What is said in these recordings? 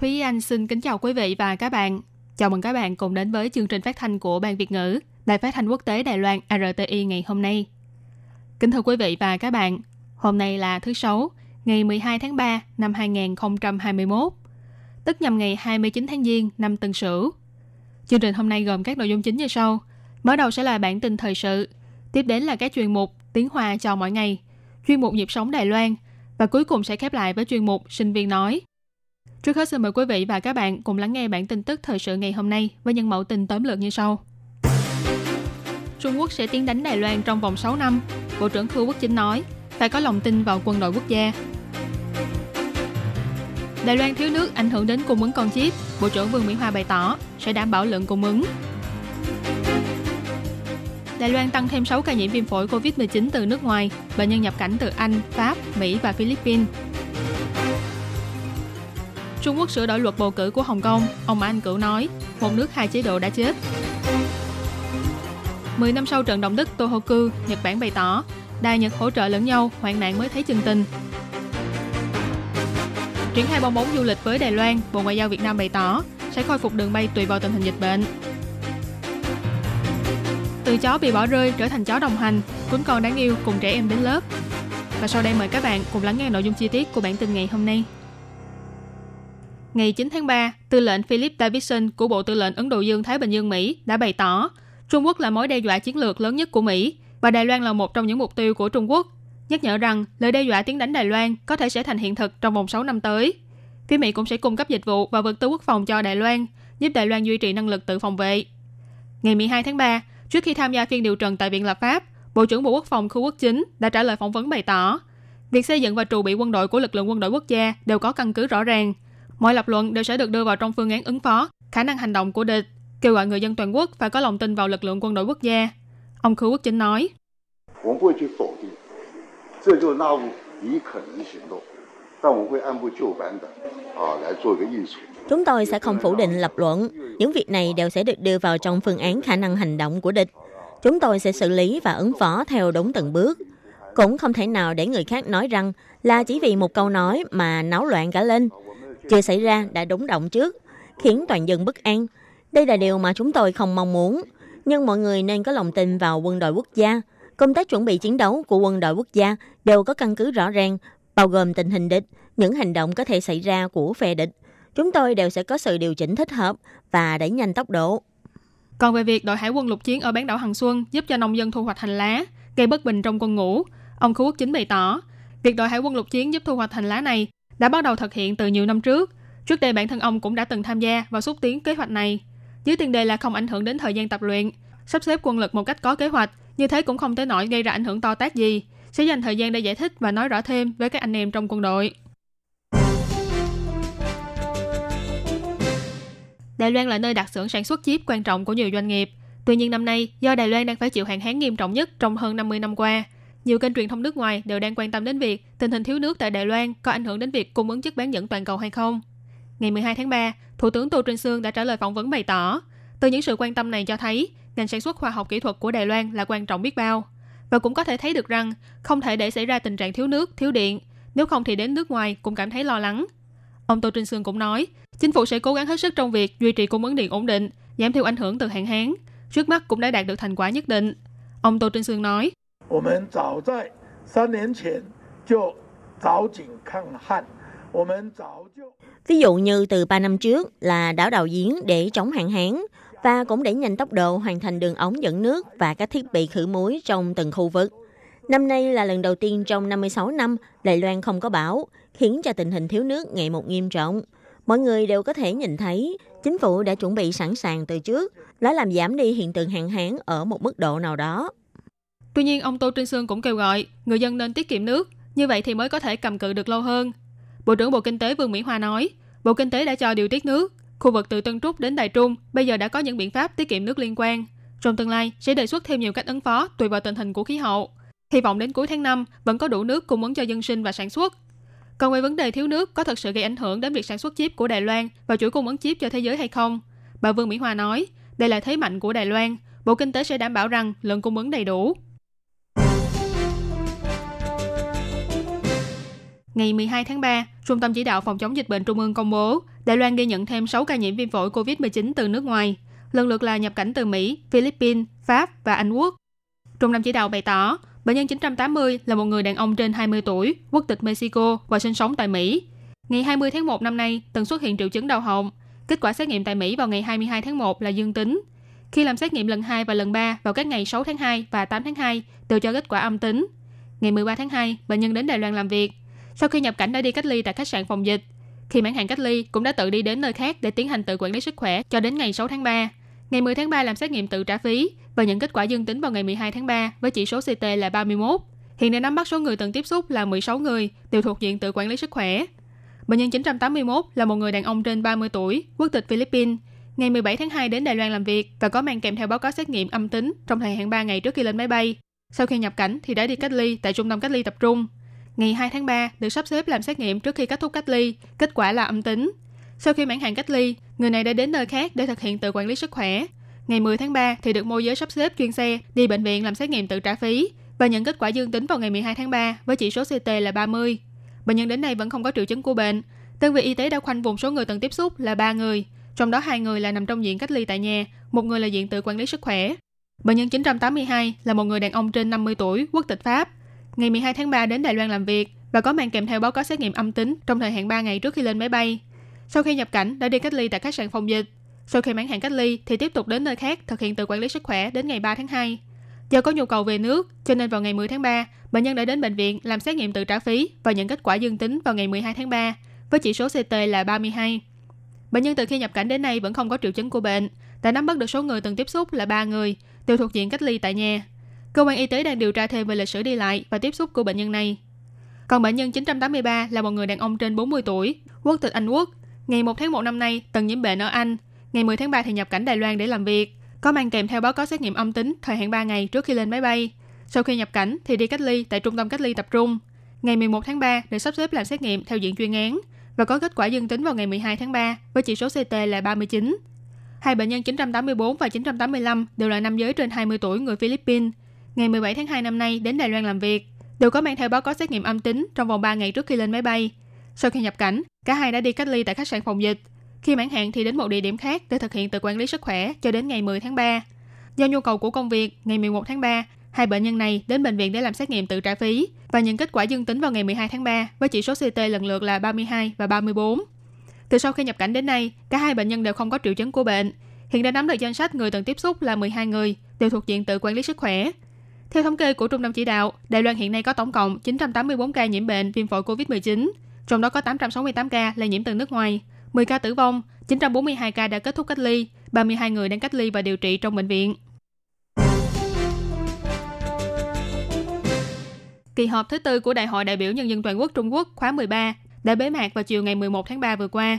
Thúy Anh xin kính chào quý vị và các bạn. Chào mừng các bạn cùng đến với chương trình phát thanh của Ban Việt ngữ, Đài phát thanh quốc tế Đài Loan RTI ngày hôm nay. Kính thưa quý vị và các bạn, hôm nay là thứ Sáu, ngày 12 tháng 3 năm 2021, tức nhằm ngày 29 tháng Giêng năm Tân Sửu. Chương trình hôm nay gồm các nội dung chính như sau. Mở đầu sẽ là bản tin thời sự, tiếp đến là các chuyên mục Tiếng Hoa cho mỗi ngày, chuyên mục Nhịp sống Đài Loan và cuối cùng sẽ khép lại với chuyên mục Sinh viên nói. Trước hết xin mời quý vị và các bạn cùng lắng nghe bản tin tức thời sự ngày hôm nay với những mẫu tin tóm lược như sau. Trung Quốc sẽ tiến đánh Đài Loan trong vòng 6 năm, Bộ trưởng Khưu Quốc Chính nói, phải có lòng tin vào quân đội quốc gia. Đài Loan thiếu nước ảnh hưởng đến cung ứng con chip, Bộ trưởng Vương Mỹ Hoa bày tỏ sẽ đảm bảo lượng cung ứng. Đài Loan tăng thêm 6 ca nhiễm viêm phổi COVID-19 từ nước ngoài, bệnh nhân nhập cảnh từ Anh, Pháp, Mỹ và Philippines. Trung Quốc sửa đổi luật bầu cử của Hồng Kông, ông Anh Cửu nói, một nước hai chế độ đã chết. 10 năm sau trận động đất Tohoku, Nhật Bản bày tỏ, Đài Nhật hỗ trợ lẫn nhau, hoạn nạn mới thấy chân tình. Triển khai bong bóng du lịch với Đài Loan, Bộ Ngoại giao Việt Nam bày tỏ sẽ khôi phục đường bay tùy vào tình hình dịch bệnh. Từ chó bị bỏ rơi trở thành chó đồng hành, cuốn con đáng yêu cùng trẻ em đến lớp. Và sau đây mời các bạn cùng lắng nghe nội dung chi tiết của bản tin ngày hôm nay. Ngày 9 tháng 3, tư lệnh Philip Davidson của Bộ Tư lệnh Ấn Độ Dương Thái Bình Dương Mỹ đã bày tỏ Trung Quốc là mối đe dọa chiến lược lớn nhất của Mỹ và Đài Loan là một trong những mục tiêu của Trung Quốc. Nhắc nhở rằng lời đe dọa tiến đánh Đài Loan có thể sẽ thành hiện thực trong vòng 6 năm tới. Phía Mỹ cũng sẽ cung cấp dịch vụ và vật tư quốc phòng cho Đài Loan, giúp Đài Loan duy trì năng lực tự phòng vệ. Ngày 12 tháng 3, trước khi tham gia phiên điều trần tại Viện Lập pháp, Bộ trưởng Bộ Quốc phòng Khu Quốc Chính đã trả lời phỏng vấn bày tỏ việc xây dựng và trù bị quân đội của lực lượng quân đội quốc gia đều có căn cứ rõ ràng. Mọi lập luận đều sẽ được đưa vào trong phương án ứng phó, khả năng hành động của địch, kêu gọi người dân toàn quốc phải có lòng tin vào lực lượng quân đội quốc gia. Ông Khứ Quốc Chính nói. Chúng tôi sẽ không phủ định lập luận. Những việc này đều sẽ được đưa vào trong phương án khả năng hành động của địch. Chúng tôi sẽ xử lý và ứng phó theo đúng từng bước. Cũng không thể nào để người khác nói rằng là chỉ vì một câu nói mà náo loạn cả lên, chưa xảy ra đã đúng động trước, khiến toàn dân bất an. Đây là điều mà chúng tôi không mong muốn. Nhưng mọi người nên có lòng tin vào quân đội quốc gia. Công tác chuẩn bị chiến đấu của quân đội quốc gia đều có căn cứ rõ ràng, bao gồm tình hình địch, những hành động có thể xảy ra của phe địch. Chúng tôi đều sẽ có sự điều chỉnh thích hợp và đẩy nhanh tốc độ. Còn về việc đội hải quân lục chiến ở bán đảo Hằng Xuân giúp cho nông dân thu hoạch hành lá, gây bất bình trong quân ngũ, ông Khu Quốc Chính bày tỏ, việc đội hải quân lục chiến giúp thu hoạch hành lá này đã bắt đầu thực hiện từ nhiều năm trước. Trước đây bản thân ông cũng đã từng tham gia và xúc tiến kế hoạch này. Dưới tiền đề là không ảnh hưởng đến thời gian tập luyện, sắp xếp quân lực một cách có kế hoạch, như thế cũng không tới nổi gây ra ảnh hưởng to tát gì. Sẽ dành thời gian để giải thích và nói rõ thêm với các anh em trong quân đội. Đài Loan là nơi đặt xưởng sản xuất chip quan trọng của nhiều doanh nghiệp. Tuy nhiên năm nay, do Đài Loan đang phải chịu hạn hán nghiêm trọng nhất trong hơn 50 năm qua, nhiều kênh truyền thông nước ngoài đều đang quan tâm đến việc tình hình thiếu nước tại Đài Loan có ảnh hưởng đến việc cung ứng chất bán dẫn toàn cầu hay không. Ngày 12 tháng 3, Thủ tướng Tô Trinh Sương đã trả lời phỏng vấn bày tỏ, từ những sự quan tâm này cho thấy ngành sản xuất khoa học kỹ thuật của Đài Loan là quan trọng biết bao. Và cũng có thể thấy được rằng không thể để xảy ra tình trạng thiếu nước, thiếu điện, nếu không thì đến nước ngoài cũng cảm thấy lo lắng. Ông Tô Trinh Sương cũng nói, chính phủ sẽ cố gắng hết sức trong việc duy trì cung ứng điện ổn định, giảm thiểu ảnh hưởng từ hạn hán. Trước mắt cũng đã đạt được thành quả nhất định. Ông Tô Trinh Sương nói, 我们早在三年前就找井抗旱，我们早就 Ví dụ như từ 3 năm trước là đảo đào giếng để chống hạn hán và cũng đẩy nhanh tốc độ hoàn thành đường ống dẫn nước và các thiết bị khử muối trong từng khu vực. Năm nay là lần đầu tiên trong 56 năm Đài Loan không có bão, khiến cho tình hình thiếu nước ngày một nghiêm trọng. Mọi người đều có thể nhìn thấy chính phủ đã chuẩn bị sẵn sàng từ trước, đã làm giảm đi hiện tượng hạn hán ở một mức độ nào đó. Tuy nhiên, ông Tô Trinh Sương cũng kêu gọi người dân nên tiết kiệm nước, như vậy thì mới có thể cầm cự được lâu hơn. Bộ trưởng Bộ Kinh tế Vương Mỹ Hoa nói, Bộ Kinh tế đã cho điều tiết nước. Khu vực từ Tân Trúc đến Đài Trung bây giờ đã có những biện pháp tiết kiệm nước liên quan. Trong tương lai sẽ đề xuất thêm nhiều cách ứng phó tùy vào tình hình của khí hậu. Hy vọng đến cuối tháng 5 vẫn có đủ nước cung ứng cho dân sinh và sản xuất. Còn về vấn đề thiếu nước có thật sự gây ảnh hưởng đến việc sản xuất chip của Đài Loan và chuỗi cung ứng chip cho thế giới hay không? Bà Vương Mỹ Hoa nói, đây là thế mạnh của Đài Loan. Bộ Kinh tế sẽ đảm bảo rằng lượng cung ứng đầy đủ. Ngày 12 tháng 3, Trung tâm Chỉ đạo Phòng chống dịch bệnh Trung ương công bố Đài Loan ghi nhận thêm 6 ca nhiễm viêm phổi COVID-19 từ nước ngoài, lần lượt là nhập cảnh từ Mỹ, Philippines, Pháp và Anh Quốc. Trung tâm Chỉ đạo bày tỏ, bệnh nhân 980 là một người đàn ông trên 20 tuổi, quốc tịch Mexico và sinh sống tại Mỹ. Ngày 20 tháng 1 năm nay, từng xuất hiện triệu chứng đau họng. Kết quả xét nghiệm tại Mỹ vào ngày 22 tháng 1 là dương tính. Khi làm xét nghiệm lần 2 và lần 3 vào các ngày 6 tháng 2 và 8 tháng 2 đều cho kết quả âm tính. Ngày 13 tháng 2, bệnh nhân đến Đài Loan làm việc. Sau khi nhập cảnh đã đi cách ly tại khách sạn phòng dịch. Khi mãn hạn cách ly cũng đã tự đi đến nơi khác để tiến hành tự quản lý sức khỏe cho đến ngày 6 tháng 3. Ngày 10 tháng 3 làm xét nghiệm tự trả phí và nhận kết quả dương tính vào ngày 12 tháng 3 với chỉ số CT là 31. Hiện đã nắm bắt số người từng tiếp xúc là 16 người, đều thuộc diện tự quản lý sức khỏe. Bệnh nhân 981 là một người đàn ông trên 30 tuổi, quốc tịch Philippines. Ngày 17 tháng 2 đến Đài Loan làm việc và có mang kèm theo báo cáo xét nghiệm âm tính trong thời hạn 3 ngày trước khi lên máy bay. Sau khi nhập cảnh thì đã đi cách ly tại trung tâm cách ly tập trung. Ngày 2 tháng 3 được sắp xếp làm xét nghiệm trước khi kết thúc cách ly, kết quả là âm tính. Sau khi mãn hạn cách ly, người này đã đến nơi khác để thực hiện tự quản lý sức khỏe. Ngày 10 tháng 3 thì được môi giới sắp xếp chuyên xe đi bệnh viện làm xét nghiệm tự trả phí và nhận kết quả dương tính vào ngày 12 tháng 3 với chỉ số CT là 30. Bệnh nhân đến nay vẫn không có triệu chứng của bệnh. Đơn vị y tế đã khoanh vùng số người từng tiếp xúc là 3 người, trong đó hai người là nằm trong diện cách ly tại nhà, một người là diện tự quản lý sức khỏe. Bệnh nhân 982 là một người đàn ông trên 50 tuổi, quốc tịch Pháp. Ngày 12 tháng 3 đến Đài Loan làm việc và có mang kèm theo báo cáo xét nghiệm âm tính trong thời hạn 3 ngày trước khi lên máy bay. Sau khi nhập cảnh đã đi cách ly tại khách sạn phòng dịch. Sau khi mãn hạn cách ly thì tiếp tục đến nơi khác thực hiện tự quản lý sức khỏe đến ngày 3 tháng 2. Do có nhu cầu về nước, cho nên vào ngày 10 tháng 3, bệnh nhân đã đến bệnh viện làm xét nghiệm tự trả phí và nhận kết quả dương tính vào ngày 12 tháng 3 với chỉ số CT là 32. Bệnh nhân từ khi nhập cảnh đến nay vẫn không có triệu chứng của bệnh, đã nắm bắt được số người từng tiếp xúc là 3 người, đều thuộc diện cách ly tại nhà. Cơ quan y tế đang điều tra thêm về lịch sử đi lại và tiếp xúc của bệnh nhân này. Còn bệnh nhân 983 là một người đàn ông trên 40 tuổi, quốc tịch Anh Quốc. Ngày 1 tháng 1 năm nay từng nhiễm bệnh ở Anh. Ngày 10 tháng 3 thì nhập cảnh Đài Loan để làm việc. Có mang kèm theo báo cáo xét nghiệm âm tính thời hạn 3 ngày trước khi lên máy bay. Sau khi nhập cảnh thì đi cách ly tại trung tâm cách ly tập trung. Ngày 11 tháng 3 để sắp xếp làm xét nghiệm theo diện chuyên án và có kết quả dương tính vào ngày 12 tháng 3 với chỉ số CT là 39. Hai bệnh nhân 984 và 985 đều là nam giới trên 20 tuổi người Philippines. Ngày 17 tháng 2 năm nay đến Đài Loan làm việc, đều có mang theo báo cáo xét nghiệm âm tính trong vòng 3 ngày trước khi lên máy bay. Sau khi nhập cảnh, cả hai đã đi cách ly tại khách sạn phòng dịch. Khi mãn hạn thì đến một địa điểm khác để thực hiện tự quản lý sức khỏe cho đến ngày 10 tháng 3. Do nhu cầu của công việc, ngày 11 tháng 3, hai bệnh nhân này đến bệnh viện để làm xét nghiệm tự trả phí và nhận kết quả dương tính vào ngày 12 tháng 3 với chỉ số CT lần lượt là 32 và 34. Từ sau khi nhập cảnh đến nay, cả hai bệnh nhân đều không có triệu chứng của bệnh. Hiện đã nắm được danh sách người từng tiếp xúc là 12 người, đều thuộc diện tự quản lý sức khỏe. Theo thống kê của Trung tâm Chỉ đạo, Đài Loan hiện nay có tổng cộng 984 ca nhiễm bệnh viêm phổi COVID-19, trong đó có 868 ca lây nhiễm từ nước ngoài, 10 ca tử vong, 942 ca đã kết thúc cách ly, 32 người đang cách ly và điều trị trong bệnh viện. Kỳ họp thứ tư của Đại hội đại biểu Nhân dân toàn quốc Trung Quốc khóa 13 đã bế mạc vào chiều ngày 11 tháng 3 vừa qua.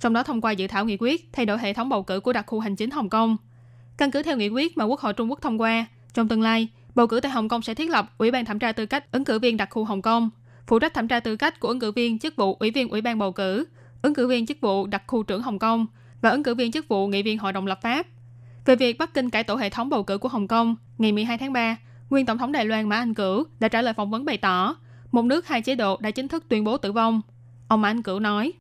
Trong đó thông qua dự thảo nghị quyết thay đổi hệ thống bầu cử của đặc khu hành chính Hồng Kông. Căn cứ theo nghị quyết mà Quốc hội Trung Quốc thông qua, trong tương lai, bầu cử tại Hồng Kông sẽ thiết lập. Ủy ban thẩm tra tư cách ứng cử viên đặc khu Hồng Kông, phụ trách thẩm tra tư cách của ứng cử viên chức vụ Ủy viên Ủy ban bầu cử, ứng cử viên chức vụ đặc khu trưởng Hồng Kông và ứng cử viên chức vụ nghị viên Hội đồng lập pháp. Về việc Bắc Kinh cải tổ hệ thống bầu cử của Hồng Kông, ngày 12 tháng 3, nguyên tổng thống Đài Loan Mã Anh Cửu đã trả lời phỏng vấn bày tỏ, một nước hai chế độ đã chính thức tuyên bố tử vong. Ông Mã Anh Cửu nói,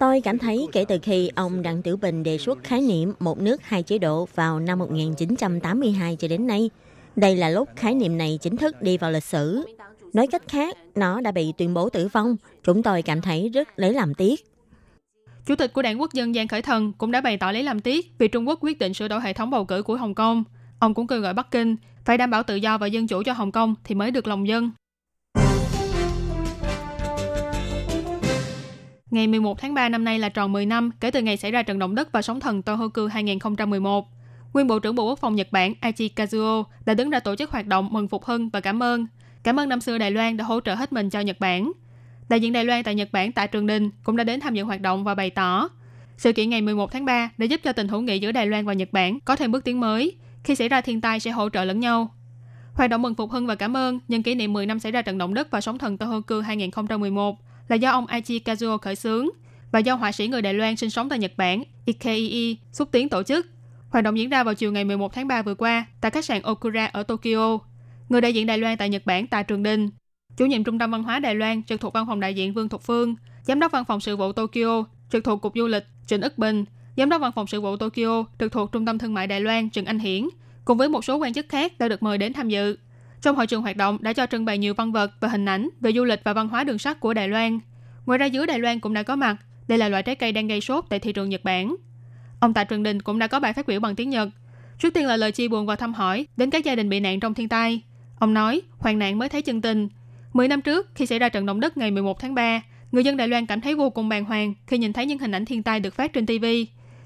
Tôi cảm thấy kể từ khi ông Đặng Tiểu Bình đề xuất khái niệm một nước hai chế độ vào năm 1982 cho đến nay, đây là lúc khái niệm này chính thức đi vào lịch sử. Nói cách khác, nó đã bị tuyên bố tử vong. Chúng tôi cảm thấy rất lấy làm tiếc. Chủ tịch của Đảng Quốc dân Giang Khởi Thần cũng đã bày tỏ lấy làm tiếc vì Trung Quốc quyết định sửa đổi hệ thống bầu cử của Hồng Kông. Ông cũng kêu gọi Bắc Kinh phải đảm bảo tự do và dân chủ cho Hồng Kông thì mới được lòng dân. Ngày 11 tháng 3 năm nay là tròn 10 năm kể từ ngày xảy ra trận động đất và sóng thần Tohoku 2011. Nguyên Bộ trưởng Bộ Quốc phòng Nhật Bản Aichi Kazuo đã đứng ra tổ chức hoạt động mừng phục hưng và cảm ơn. cảm ơn năm xưa Đài Loan đã hỗ trợ hết mình cho Nhật Bản. Đại diện Đài Loan tại Nhật Bản tại Trường Đình cũng đã đến tham dự hoạt động và bày tỏ sự kiện ngày 11 tháng 3 đã giúp cho tình hữu nghị giữa Đài Loan và Nhật Bản có thêm bước tiến mới. Khi xảy ra thiên tai sẽ hỗ trợ lẫn nhau. Hoạt động mừng phục hưng và cảm ơn nhân kỷ niệm 10 năm xảy ra trận động đất và sóng thần Tohoku 2011 là do ông Aichi Kazuo khởi xướng và do họa sĩ người Đài Loan sinh sống tại Nhật Bản Ikei xúc tiến tổ chức. Hoạt động diễn ra vào chiều ngày 11 tháng 3 vừa qua tại khách sạn Okura ở Tokyo. Người đại diện Đài Loan tại Nhật Bản Tạ Trường Đinh, chủ nhiệm Trung tâm Văn hóa Đài Loan trực thuộc Văn phòng đại diện Vương Thục Phương, giám đốc Văn phòng sự vụ Tokyo trực thuộc Cục Du lịch Trịnh Ức Bình, giám đốc Văn phòng sự vụ Tokyo trực thuộc Trung tâm Thương mại Đài Loan Trần Anh Hiển, cùng với một số quan chức khác đã được mời đến tham dự. Trong hội trường hoạt động đã cho trưng bày nhiều văn vật và hình ảnh về du lịch và văn hóa đường sắt của Đài Loan. Ngoài ra dưới Đài Loan cũng đã có mặt. Đây là loại trái cây đang gây sốt tại thị trường Nhật Bản. Ông Tạ Trường Đình cũng đã có bài phát biểu bằng tiếng Nhật. Trước tiên là lời chia buồn và thăm hỏi đến các gia đình bị nạn trong thiên tai. Ông nói, hoàn nạn mới thấy chân tình. Mười năm trước, khi xảy ra trận động đất ngày 11 tháng 3, người dân Đài Loan cảm thấy vô cùng bàng hoàng khi nhìn thấy những hình ảnh thiên tai được phát trên TV.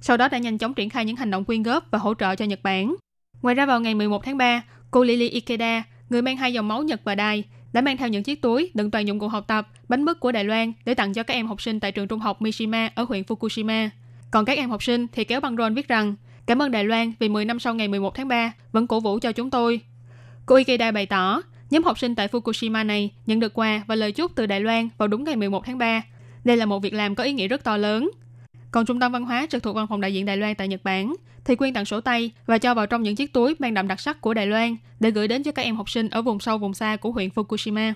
Sau đó đã nhanh chóng triển khai những hành động quyên góp và hỗ trợ cho Nhật Bản. Ngoài ra vào ngày 11 tháng 3, cô Lily Ikeda, người mang hai dòng máu Nhật và Đài, đã mang theo những chiếc túi đựng toàn dụng cụ học tập, bánh mứt của Đài Loan để tặng cho các em học sinh tại trường trung học Mishima ở huyện Fukushima. Còn các em học sinh thì kéo băng rôn viết rằng Cảm ơn Đài Loan vì 10 năm sau ngày 11 tháng 3 vẫn cổ vũ cho chúng tôi. Cô Ikeda bày tỏ, nhóm học sinh tại Fukushima này nhận được quà và lời chúc từ Đài Loan vào đúng ngày 11 tháng 3. Đây là một việc làm có ý nghĩa rất to lớn. Còn Trung tâm Văn hóa trực thuộc Văn phòng đại diện Đài Loan tại Nhật Bản thì quyên tặng sổ tay và cho vào trong những chiếc túi mang đậm đặc sắc của Đài Loan để gửi đến cho các em học sinh ở vùng sâu vùng xa của huyện Fukushima.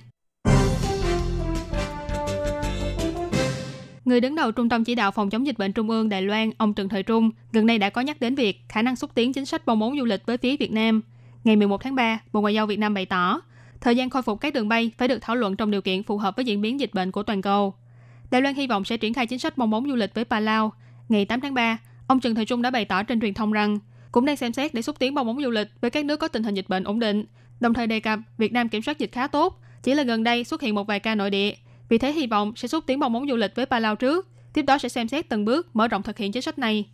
Người đứng đầu Trung tâm Chỉ đạo Phòng chống dịch bệnh Trung ương Đài Loan, ông Trần Thời Trung, gần đây đã có nhắc đến việc khả năng xúc tiến chính sách bong bóng du lịch với phía Việt Nam. Ngày 11 tháng 3, Bộ Ngoại giao Việt Nam bày tỏ, thời gian khôi phục các đường bay phải được thảo luận trong điều kiện phù hợp với diễn biến dịch bệnh của toàn cầu. Đài Loan hy vọng sẽ triển khai chính sách bong bóng du lịch với Palau. Ngày 8 tháng 3, ông Trần Thời Trung đã bày tỏ trên truyền thông rằng cũng đang xem xét để xúc tiến bong bóng du lịch với các nước có tình hình dịch bệnh ổn định, đồng thời đề cập Việt Nam kiểm soát dịch khá tốt, chỉ là gần đây xuất hiện một vài ca nội địa. Vì thế hy vọng sẽ xúc tiến bong bóng du lịch với Palau trước, tiếp đó sẽ xem xét từng bước mở rộng thực hiện chính sách này.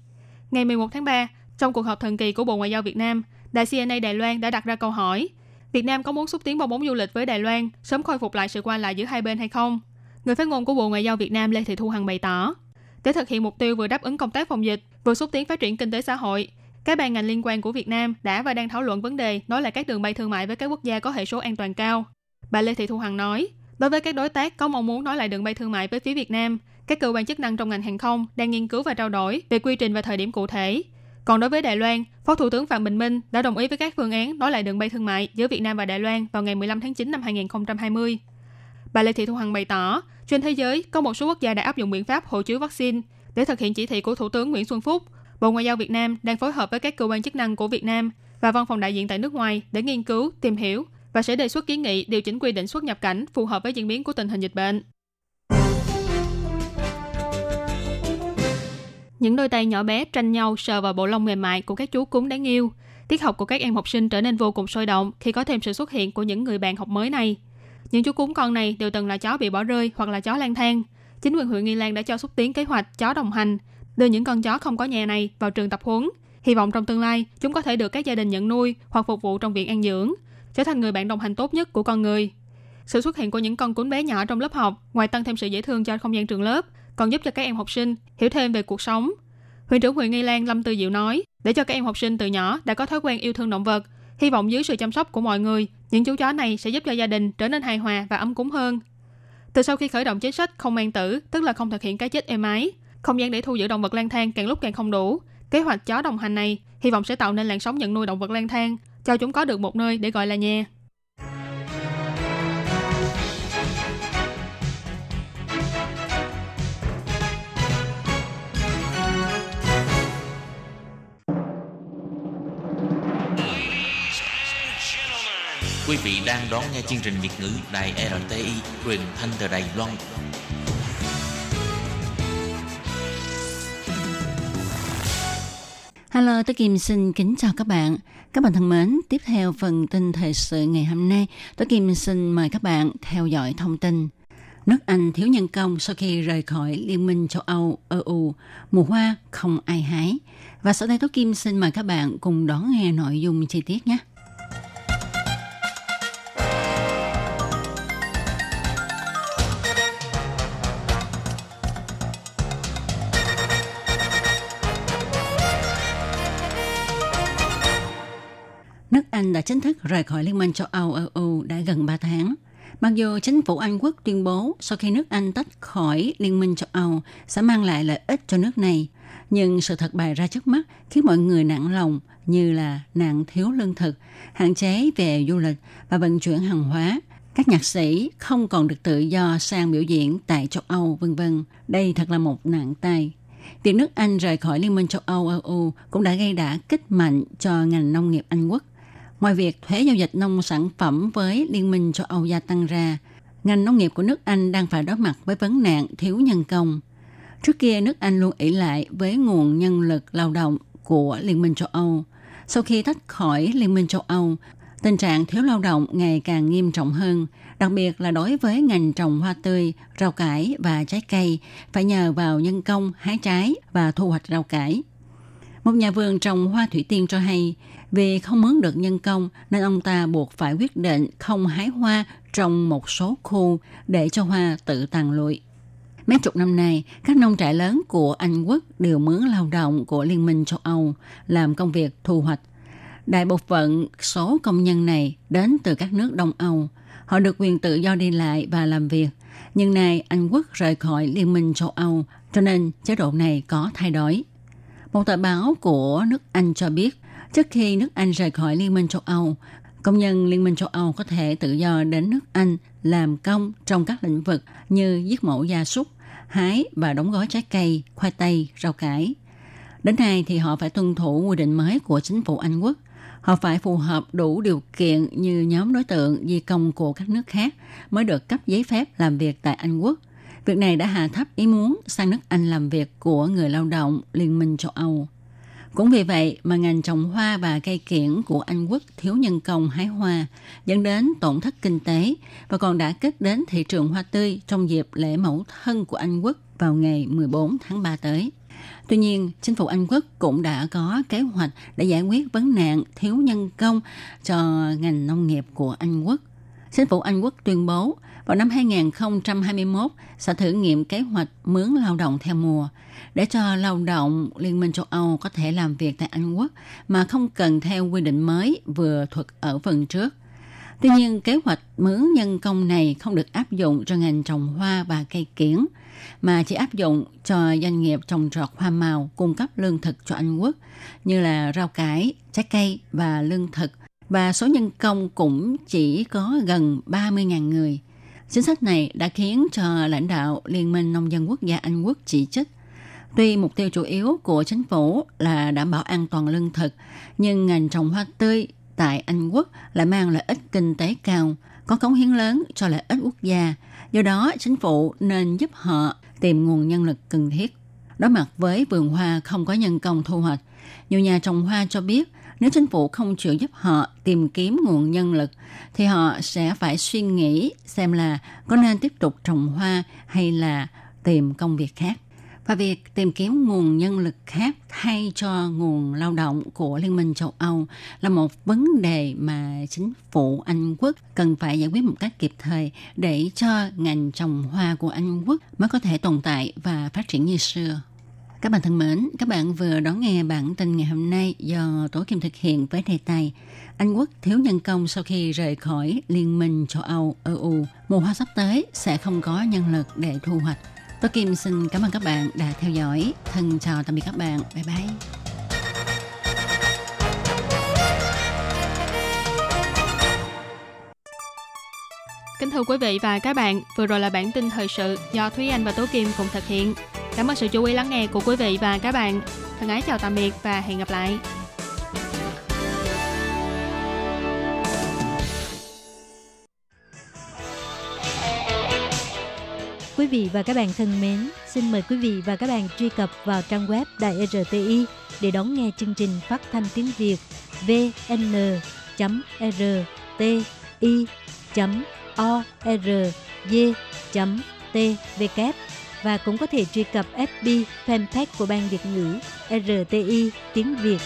Ngày 11 tháng 3, trong cuộc họp thần kỳ của Bộ Ngoại giao Việt Nam, Đài CNA Đài Loan đã đặt ra câu hỏi Việt Nam có muốn xúc tiến bong bóng du lịch với Đài Loan, sớm khôi phục lại sự qua lại giữa hai bên hay không? Người phát ngôn của Bộ Ngoại giao Việt Nam Lê Thị Thu Hằng bày tỏ, để thực hiện mục tiêu vừa đáp ứng công tác phòng dịch, vừa xúc tiến phát triển kinh tế xã hội, các ban ngành liên quan của Việt Nam đã và đang thảo luận vấn đề nối lại các đường bay thương mại với các quốc gia có hệ số an toàn cao. Bà Lê Thị Thu Hằng nói, đối với các đối tác có mong muốn nối lại đường bay thương mại với phía Việt Nam, các cơ quan chức năng trong ngành hàng không đang nghiên cứu và trao đổi về quy trình và thời điểm cụ thể. Còn đối với Đài Loan, Phó Thủ tướng Phạm Bình Minh đã đồng ý với các phương án nối lại đường bay thương mại giữa Việt Nam và Đài Loan vào ngày 15 tháng 9 năm 2020. Bà Lê Thị Thu Hằng bày tỏ, trên thế giới có một số quốc gia đã áp dụng biện pháp hộ chiếu vaccine để thực hiện chỉ thị của Thủ tướng Nguyễn Xuân Phúc. Bộ Ngoại giao Việt Nam đang phối hợp với các cơ quan chức năng của Việt Nam và văn phòng đại diện tại nước ngoài để nghiên cứu, tìm hiểu và sẽ đề xuất kiến nghị điều chỉnh quy định xuất nhập cảnh phù hợp với diễn biến của tình hình dịch bệnh. Những đôi tay nhỏ bé tranh nhau sờ vào bộ lông mềm mại của các chú cún đáng yêu. Tiết học của các em học sinh trở nên vô cùng sôi động khi có thêm sự xuất hiện của những người bạn học mới này. Những chú cún con này đều từng là chó bị bỏ rơi hoặc là chó lang thang. Chính quyền huyện Nghi Lan đã cho xúc tiến kế hoạch chó đồng hành, đưa những con chó không có nhà này vào trường tập huấn. Hy vọng trong tương lai, chúng có thể được các gia đình nhận nuôi hoặc phục vụ trong viện ăn dưỡng, trở thành người bạn đồng hành tốt nhất của con người. Sự xuất hiện của những con cún bé nhỏ trong lớp học, ngoài tăng thêm sự dễ thương cho không gian trường lớp, còn giúp cho các em học sinh hiểu thêm về cuộc sống. Huyện trưởng huyện Nghi Lan Lâm Tư Diệu nói, để cho các em học sinh từ nhỏ đã có thói quen yêu thương động vật, hy vọng dưới sự chăm sóc của mọi người, những chú chó này sẽ giúp cho gia đình trở nên hài hòa và ấm cúng hơn. Từ sau khi khởi động chính sách không mang tử, tức là không thực hiện cái chết êm ái, không gian để thu giữ động vật lang thang càng lúc càng không đủ. Kế hoạch chó đồng hành này hy vọng sẽ tạo nên làn sóng nhận nuôi động vật lang thang, cho chúng có được một nơi để gọi là nhà. Quý vị đang đón nghe chương trình Việt ngữ Đài RTI truyền thanh từ Đài Loan. Hello, tôi Kim xin kính chào các bạn. Các bạn thân mến, tiếp theo phần tin thời sự ngày hôm nay, tôi Kim xin mời các bạn theo dõi thông tin. Nước Anh thiếu nhân công sau khi rời khỏi Liên minh châu Âu EU, mùa hoa không ai hái. Và sau đây tôi Kim xin mời các bạn cùng đón nghe nội dung chi tiết nhé. Anh đã chính thức rời khỏi Liên minh châu Âu EU đã gần 3 tháng. Mặc dù chính phủ Anh quốc tuyên bố sau khi nước Anh tách khỏi Liên minh châu Âu sẽ mang lại lợi ích cho nước này, nhưng sự thật bày ra trước mắt khiến mọi người nặng lòng như là nạn thiếu lương thực, hạn chế về du lịch và vận chuyển hàng hóa. Các nhạc sĩ không còn được tự do sang biểu diễn tại châu Âu, vân vân. Đây thật là một nạn tai. Việc nước Anh rời khỏi Liên minh châu Âu EU cũng đã gây đả kích mạnh cho ngành nông nghiệp Anh quốc. Ngoài việc thuế giao dịch nông sản phẩm với Liên minh châu Âu gia tăng ra, ngành nông nghiệp của nước Anh đang phải đối mặt với vấn nạn thiếu nhân công. Trước kia, nước Anh luôn ỷ lại với nguồn nhân lực lao động của Liên minh châu Âu. Sau khi tách khỏi Liên minh châu Âu, tình trạng thiếu lao động ngày càng nghiêm trọng hơn, đặc biệt là đối với ngành trồng hoa tươi, rau cải và trái cây, phải nhờ vào nhân công hái trái và thu hoạch rau cải. Một nhà vườn trồng hoa thủy tiên cho hay, vì không mướn được nhân công nên ông ta buộc phải quyết định không hái hoa trong một số khu để cho hoa tự tàn lụi. Mấy chục năm nay, các nông trại lớn của Anh quốc đều mướn lao động của Liên minh châu Âu làm công việc thu hoạch. Đại bộ phận số công nhân này đến từ các nước Đông Âu. Họ được quyền tự do đi lại và làm việc. Nhưng nay Anh quốc rời khỏi Liên minh châu Âu, cho nên chế độ này có thay đổi. Một tờ báo của nước Anh cho biết, trước khi nước Anh rời khỏi Liên minh châu Âu, công nhân Liên minh châu Âu có thể tự do đến nước Anh làm công trong các lĩnh vực như giết mổ gia súc, hái và đóng gói trái cây, khoai tây, rau cải. Đến nay thì họ phải tuân thủ quy định mới của chính phủ Anh quốc. Họ phải phù hợp đủ điều kiện như nhóm đối tượng di công của các nước khác mới được cấp giấy phép làm việc tại Anh quốc. Việc này đã hạ thấp ý muốn sang nước Anh làm việc của người lao động Liên minh châu Âu. Cũng vì vậy mà ngành trồng hoa và cây kiển của Anh quốc thiếu nhân công hái hoa, dẫn đến tổn thất kinh tế và còn đã kết đến thị trường hoa tươi trong dịp lễ mẫu thân của Anh quốc vào ngày 14 tháng 3 tới. Tuy nhiên, chính phủ Anh quốc cũng đã có kế hoạch để giải quyết vấn nạn thiếu nhân công cho ngành nông nghiệp của Anh quốc. Chính phủ Anh quốc tuyên bố vào năm 2021 sẽ thử nghiệm kế hoạch mướn lao động theo mùa để cho lao động Liên minh châu Âu có thể làm việc tại Anh quốc mà không cần theo quy định mới vừa thuật ở phần trước. Tuy nhiên, kế hoạch mướn nhân công này không được áp dụng cho ngành trồng hoa và cây kiển, mà chỉ áp dụng cho doanh nghiệp trồng trọt hoa màu cung cấp lương thực cho Anh quốc như là rau cải, trái cây và lương thực và số nhân công cũng chỉ có gần 30.000 người. Chính sách này đã khiến cho lãnh đạo Liên minh Nông dân Quốc gia Anh Quốc chỉ trích. Tuy mục tiêu chủ yếu của chính phủ là đảm bảo an toàn lương thực, nhưng ngành trồng hoa tươi tại Anh Quốc lại mang lợi ích kinh tế cao, có cống hiến lớn cho lợi ích quốc gia. Do đó, chính phủ nên giúp họ tìm nguồn nhân lực cần thiết. Đối mặt với vườn hoa không có nhân công thu hoạch, nhiều nhà trồng hoa cho biết nếu chính phủ không chịu giúp họ tìm kiếm nguồn nhân lực, thì họ sẽ phải suy nghĩ xem là có nên tiếp tục trồng hoa hay là tìm công việc khác. Và việc tìm kiếm nguồn nhân lực khác thay cho nguồn lao động của Liên minh châu Âu là một vấn đề mà chính phủ Anh quốc cần phải giải quyết một cách kịp thời để cho ngành trồng hoa của Anh quốc mới có thể tồn tại và phát triển như xưa. Các bạn thân mến, các bạn vừa đón nghe bản tin ngày hôm nay do Tố Kim thực hiện với đề tài Anh Quốc thiếu nhân công sau khi rời khỏi Liên minh châu Âu EU. Mùa hoa sắp tới sẽ không có nhân lực để thu hoạch. Tố Kim xin cảm ơn các bạn đã theo dõi. Thân chào tạm biệt các bạn. Bye bye. Kính thưa quý vị và các bạn, vừa rồi là bản tin thời sự do Thúy Anh và Tố Kim cùng thực hiện. Cảm ơn sự chú ý lắng nghe của quý vị và các bạn. Thân ái chào tạm biệt và hẹn gặp lại. Quý vị và các bạn thân mến, xin mời quý vị và các bạn truy cập vào trang web Đài RTI để đón nghe chương trình phát thanh tiếng Việt vn.rti.org.tvk và cũng có thể truy cập FB fanpage của Ban Việt ngữ RTI tiếng Việt.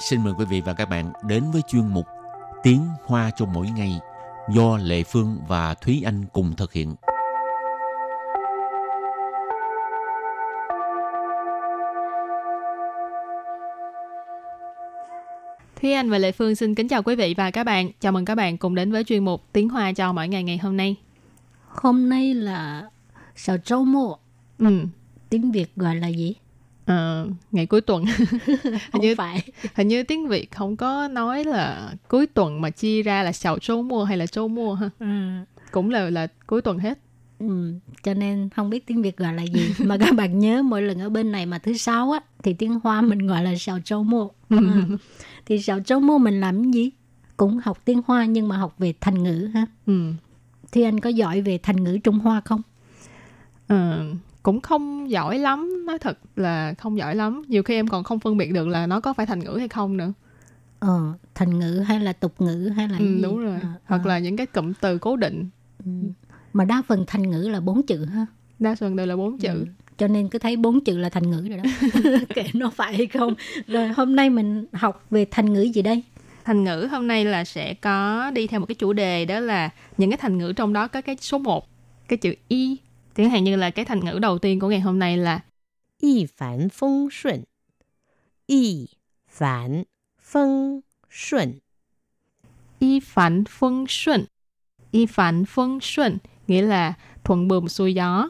xin mời quý vị và các bạn đến với chuyên mục Tiếng Hoa cho mỗi ngày do Lệ Phương và Thúy Anh cùng thực hiện. Thúy Anh và Lệ Phương xin kính chào quý vị và các bạn. Chào mừng các bạn cùng đến với chuyên mục Tiếng Hoa cho mỗi ngày ngày hôm nay. Hôm nay là sao 周末. Ừ. Tiếng Việt gọi là gì? Ờ, ngày cuối tuần hình Không như phải. hình như tiếng Việt không có nói là cuối tuần mà chia ra là sào châu mua hay là châu mua ha Ừ. cũng là là cuối tuần hết Ừ, cho nên không biết tiếng Việt gọi là gì mà các bạn nhớ mỗi lần ở bên này mà thứ sáu á thì tiếng Hoa mình gọi là sào châu mô à. thì sào châu mô mình làm gì cũng học tiếng Hoa nhưng mà học về thành ngữ ha ừ. thì anh có giỏi về thành ngữ Trung Hoa không Ờ, cũng không giỏi lắm nói thật là không giỏi lắm. Nhiều khi em còn không phân biệt được là nó có phải thành ngữ hay không nữa. Ờ thành ngữ hay là tục ngữ hay là ừ, đúng rồi. À, hoặc à. là những cái cụm từ cố định. Ừ. mà đa phần thành ngữ là bốn chữ ha? Đa phần đều là bốn chữ. Ừ. cho nên cứ thấy bốn chữ là thành ngữ rồi đó. Kệ nó phải hay không. Rồi hôm nay mình học về thành ngữ gì đây? Thành ngữ hôm nay là sẽ có đi theo một cái chủ đề đó là những cái thành ngữ trong đó có cái số 1 cái chữ y chẳng hạn như là cái thành ngữ đầu tiên của ngày hôm nay là 一帆风顺，一帆风顺， y phản phân xuân y phản phân xuân nghĩa là thuận buồm xuôi gió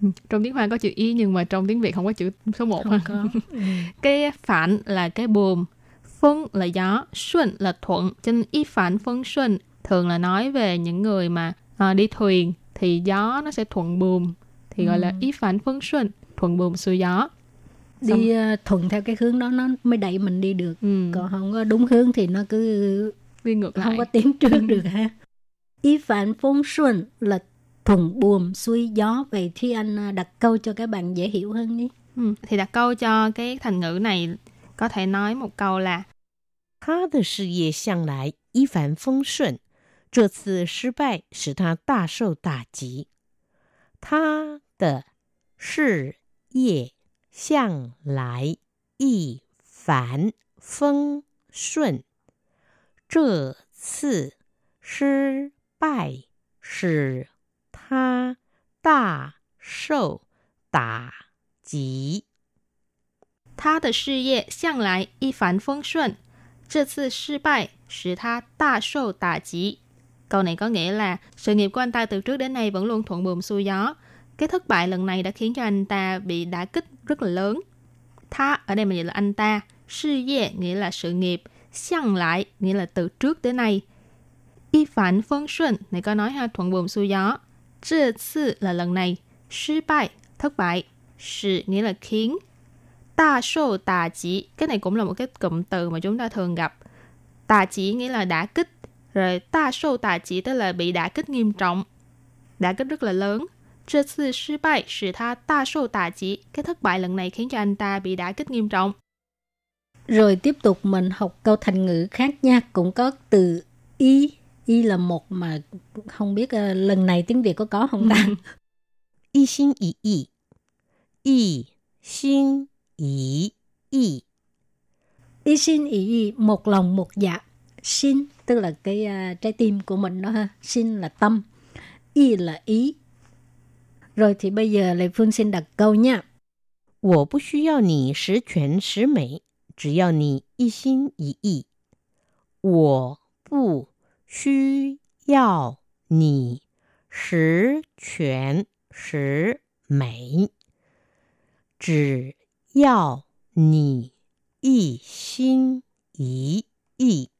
Ừ, trong tiếng Hoa có chữ y nhưng mà trong tiếng Việt không có chữ số 1 không có ừ. cái phản là cái buồm phân là gió xuân là thuận cho nên y phản phân xuân thường là nói về những người mà à, đi thuyền thì gió nó sẽ thuận buồm thì gọi là Ừ. y phản phân xuân thuận buồm xuôi gió đi ờ, thuận theo cái hướng đó nó mới đẩy mình đi được ừ, còn không có đúng hướng thì nó cứ đi ngược lại không có tiến trước được ha y phản phong xuân là thuận buồm xuôi gió vậy thì anh ờ, đặt câu cho các bạn dễ hiểu hơn đi ừ. thì đặt câu cho cái thành ngữ này có thể nói một câu là 他的事业向来一帆风顺， 这次失败使他大受打击。他的事业向来一帆风顺，这次失败使他大受打击。他的事业向来一帆风顺，这次失败使他大受打击。Câu này có nghĩa là sự nghiệp của anh ta từ trước đến nay vẫn luôn thuận buồm xuôi gió. Cái thất bại lần này đã khiến cho anh ta bị đả kích rất là lớn. Tha ở đây mình dịch là anh ta. Sự 业 nghĩa là sự nghiệp. Xiang lại nghĩa là từ trước đến nay. Y phản phân xuân này có nói ha thuận buồm xuôi gió. là lần này. Sư bại thất bại. Sự nghĩa là khiến. ta sô tà chỉ cái này cũng là một cái cụm từ mà chúng ta thường gặp. Tà chỉ nghĩa là đả kích, rồi ta sâu tả chỉ tức là bị đả kích nghiêm trọng. Đả kích rất là lớn. Trừ sự sư bại sự tha ta sâu tả chỉ, cái thất bại lần này khiến cho anh ta bị đả kích nghiêm trọng. Rồi tiếp tục mình học câu thành ngữ khác nha, cũng có từ y, y là một mà không biết uh, lần này tiếng Việt có có không ta? y xin y y, y xin y y. Y xin y y, một lòng một dạ, xin tức là cái à, trái tim của mình đó ha xin là tâm y là ý rồi thì bây giờ lệ phương xin đặt câu nha 我不需要你十全十美，只要你一心一意。我不需要你十全十美，只要你一心一意。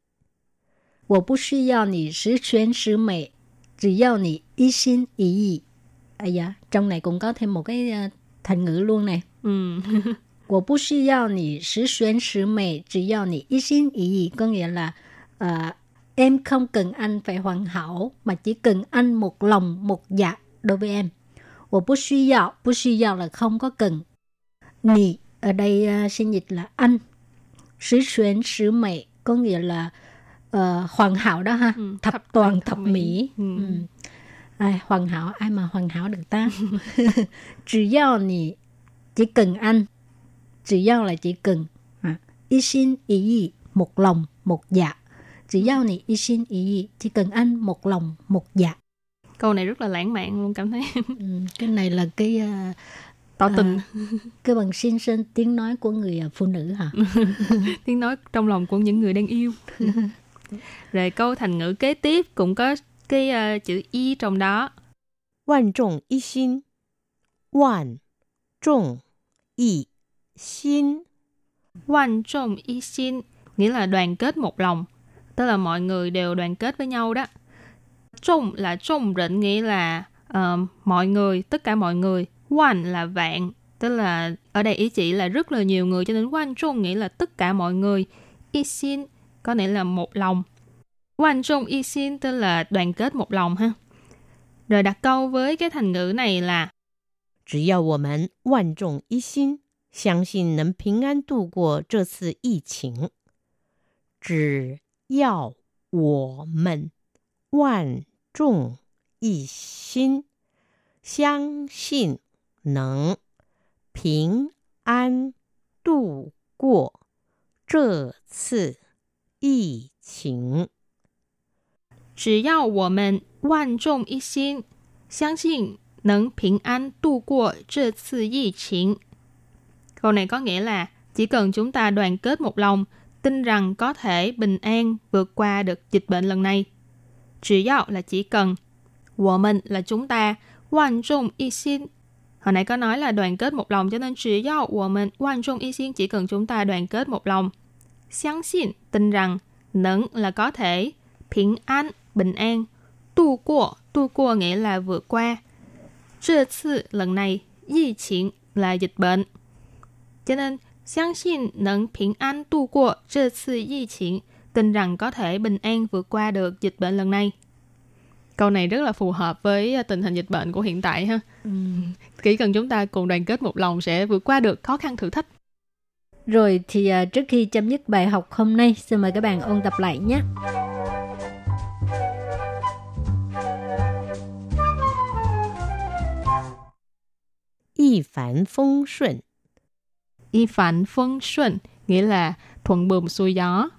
我不需要你十全十美只要你一心一意 à dạ trong này cũng có thêm một cái à, thành ngữ luôn này Ừ. 我不需要你十全十美，只要你一心一意. Có nghĩa là à, em không cần anh phải hoàn hảo, mà chỉ cần anh một lòng một dạ đối với em. 我不需要，不需要 là không có cần. Nì ở đây à, xin dịch là anh.十全十美 có nghĩa là ờ, hoàn hảo đó ha, Ừ, thập, toàn thập mỹ. Ừ. Ừ. Ai, hoàn hảo ai mà hoàn hảo được ta? chỉ 要你 chỉ cần anh chỉ giao là chỉ cần à, y xin ý ý một lòng, một dạ. Chỉ giao nị y xin ý ý, chỉ cần ăn một lòng, một dạ. Câu này rất là lãng mạn luôn cảm thấy. Ừ, cái này là cái uh, tỏ tình uh, cái bằng xin sinh tiếng nói của người uh, phụ nữ hả tiếng nói trong lòng của những người đang yêu rồi câu thành ngữ kế tiếp cũng có cái uh, chữ y trong đó. Vạn trọng y xin. Vạn trọng y xin. Vạn trọng y xin nghĩa là đoàn kết một lòng tức là mọi người đều đoàn kết với nhau đó. Trọng là trọng rịnh nghĩa là uh, mọi người tất cả mọi người. One là vạn, tức là ở đây ý chỉ là rất là nhiều người cho nên quan trọng nghĩa là tất cả mọi người. Y xin có nghĩa là một lòng. Quan trọng y xin tức là đoàn kết một lòng ha. Rồi đặt câu với cái thành ngữ này là 只要我们万众一心，相信能平安度过这次疫情。只要我们万众一心，相信能平安度过这次 疫情。只要我们万众一心，相信能平安度过这次疫情。Câu này có nghĩa là chỉ cần chúng ta đoàn kết một lòng, tin rằng có thể bình an vượt qua được dịch bệnh lần này. Chỉ要là chỉ cần, 我们 là chúng ta, 万众一心 Hồi nãy có nói là đoàn kết một lòng cho nên chỉ do của mình quan trọng y xin chỉ cần chúng ta đoàn kết một lòng. 相信, tin rằng, nâng là có thể, bình an, bình an, tu qua, tu qua nghĩa là vượt qua. Trừ次, lần này, y chiến là dịch bệnh. Cho nên, 相信能平安度过这次疫情, tin rằng có thể bình an vượt qua được dịch bệnh lần này. Câu này rất là phù hợp với ờ, tình hình dịch bệnh của hiện tại ha. Ừ. Chỉ cần chúng ta cùng đoàn kết một lòng sẽ vượt qua được khó khăn thử thách. Rồi thì uh, trước khi chấm dứt bài học hôm nay, xin mời các bạn ôn tập lại nhé. Y phản phong xuân Y phản phong xuân nghĩa là thuận buồm xuôi gió.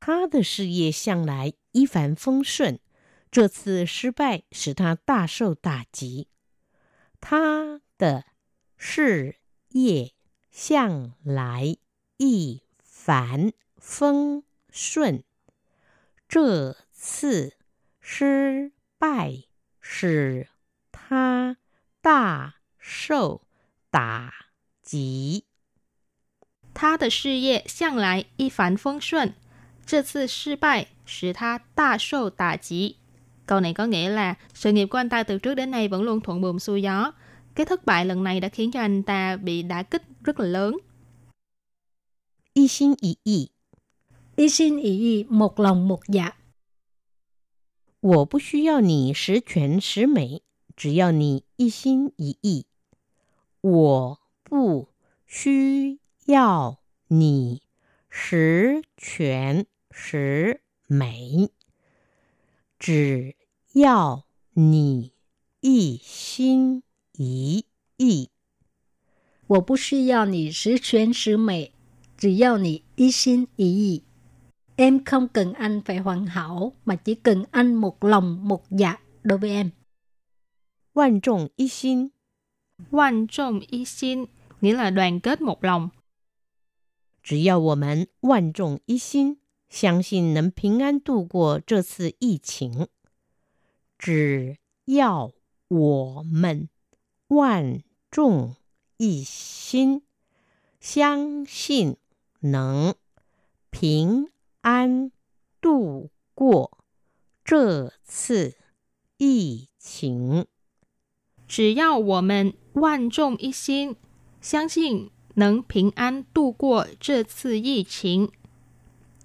他的事业向来一帆风顺。这次失败使他大受打击，他的事业 向来一帆风顺。这次失败使他大受打击。他的事业向来一帆风顺，这次失败使他大受打击。Câu này có nghĩa là sự nghiệp của anh ta từ trước đến nay vẫn luôn thuận buồm xuôi gió. Cái thất bại lần này đã khiến cho anh ta bị đả kích rất là lớn. Y xin ý ý Y xin ý ý, một lòng một dạ. 我不需要你十全十美，只要你一心一意。我不需要你十全十美，只要你一心一意。 我不需要你十全十美，只要你一心一意。Em không cần anh phải hoàn hảo, mà chỉ cần anh một lòng, một dạ đối với em. 万众一心，万众一心 nghĩa là đoàn kết một lòng. 只要我们万众一心，相信能平安度过这次疫情。只要我们万众 一心，相信能平安度过这次疫情。只要我们万众一心，相信能平安度过这次疫情。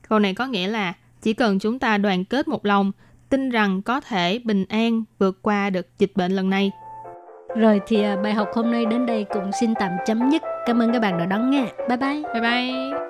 Câu này có nghĩa là chỉ cần chúng ta đoàn kết một lòng, tin rằng có thể bình an vượt qua được dịch bệnh lần này. Rồi thì à, bài học hôm nay đến đây cũng xin tạm chấm dứt. Cảm ơn các bạn đã đón nghe. Bye bye. Bye bye.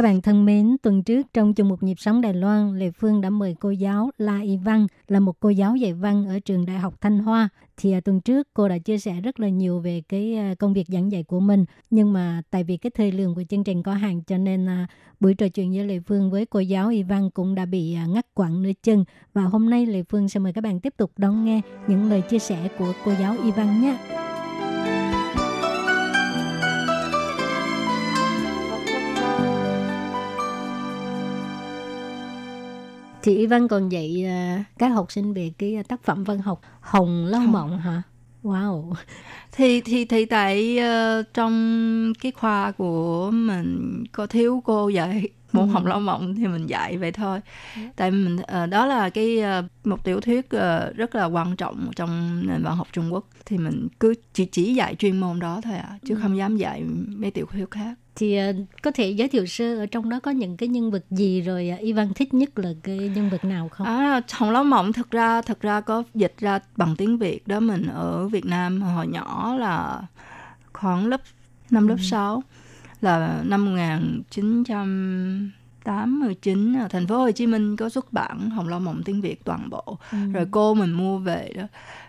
Các bạn thân mến, tuần trước trong chương mục nhịp sống Đài Loan, Lê Phương đã mời cô giáo La Y Văn là một cô giáo dạy văn ở trường Đại học Thanh Hoa. Thì à, tuần trước cô đã chia sẻ rất là nhiều về cái à, công việc giảng dạy của mình. Nhưng mà tại vì cái thời lượng của chương trình có hạn cho nên à, buổi trò chuyện với Lê Phương với cô giáo Y Văn cũng đã bị à, ngắt quãng nửa chân. Và hôm nay Lê Phương sẽ mời các bạn tiếp tục đón nghe những lời chia sẻ của cô giáo Y Văn nhé. Chị Y Văn còn dạy à, các học sinh về cái tác phẩm văn học Hồng Lâu Mộng hả? Wow. thì thì thì tại ờ, trong cái khoa của mình có thiếu cô dạy môn Ừ. Hồng Lâu Mộng thì mình dạy vậy thôi. Tại mình ờ, đó là cái ờ, một tiểu thuyết ờ, rất là quan trọng trong nền văn học Trung Quốc thì mình cứ chỉ chỉ dạy chuyên môn đó thôi à chứ Ừ. không dám dạy mấy tiểu thuyết khác. Thì à, có thể giới thiệu sơ ở trong đó có những cái nhân vật gì rồi Y Văn thích nhất là cái nhân vật nào không? À, Hồng Lâu Mộng thực ra thực ra có dịch ra bằng tiếng Việt đó mình ở Việt Nam hồi nhỏ là khoảng lớp năm lớp 6 là năm 1989 ở thành phố Hồ Chí Minh có xuất bản Hồng Lâu Mộng tiếng Việt toàn bộ. Ừ. Rồi cô mình mua về đó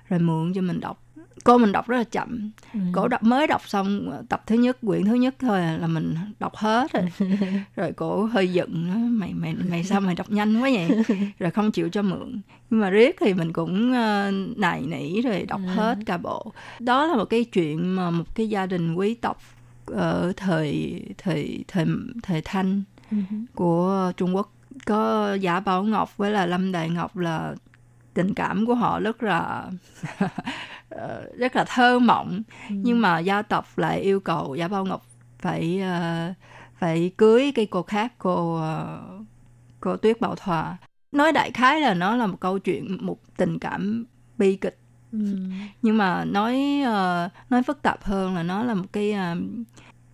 rồi mượn cho mình đọc. Cô mình đọc rất là chậm. Ừ. Cổ đọc mới đọc xong tập thứ nhất, quyển thứ nhất thôi à, là mình đọc hết rồi. rồi cổ hơi giận nói, mày mày mày sao mày đọc nhanh quá vậy rồi không chịu cho mượn nhưng mà riết thì mình cũng uh, nài nỉ rồi đọc À. hết cả bộ đó là một cái chuyện mà một cái gia đình quý tộc ở thời thời thời thời thanh Ừ. của Trung Quốc có Giả Bảo Ngọc với là Lâm Đại Ngọc là tình cảm của họ rất là ờ, rất là thơ mộng. Nhưng mà gia tộc lại yêu cầu Giả Bảo Ngọc phải ờ, phải cưới cái cô khác cô ờ, cô Tuyết Bảo Thòa. Nói đại khái là nó là một câu chuyện một tình cảm bi kịch. Ừ. nhưng mà nói ờ, nói phức tạp hơn là nó là một cái ờ,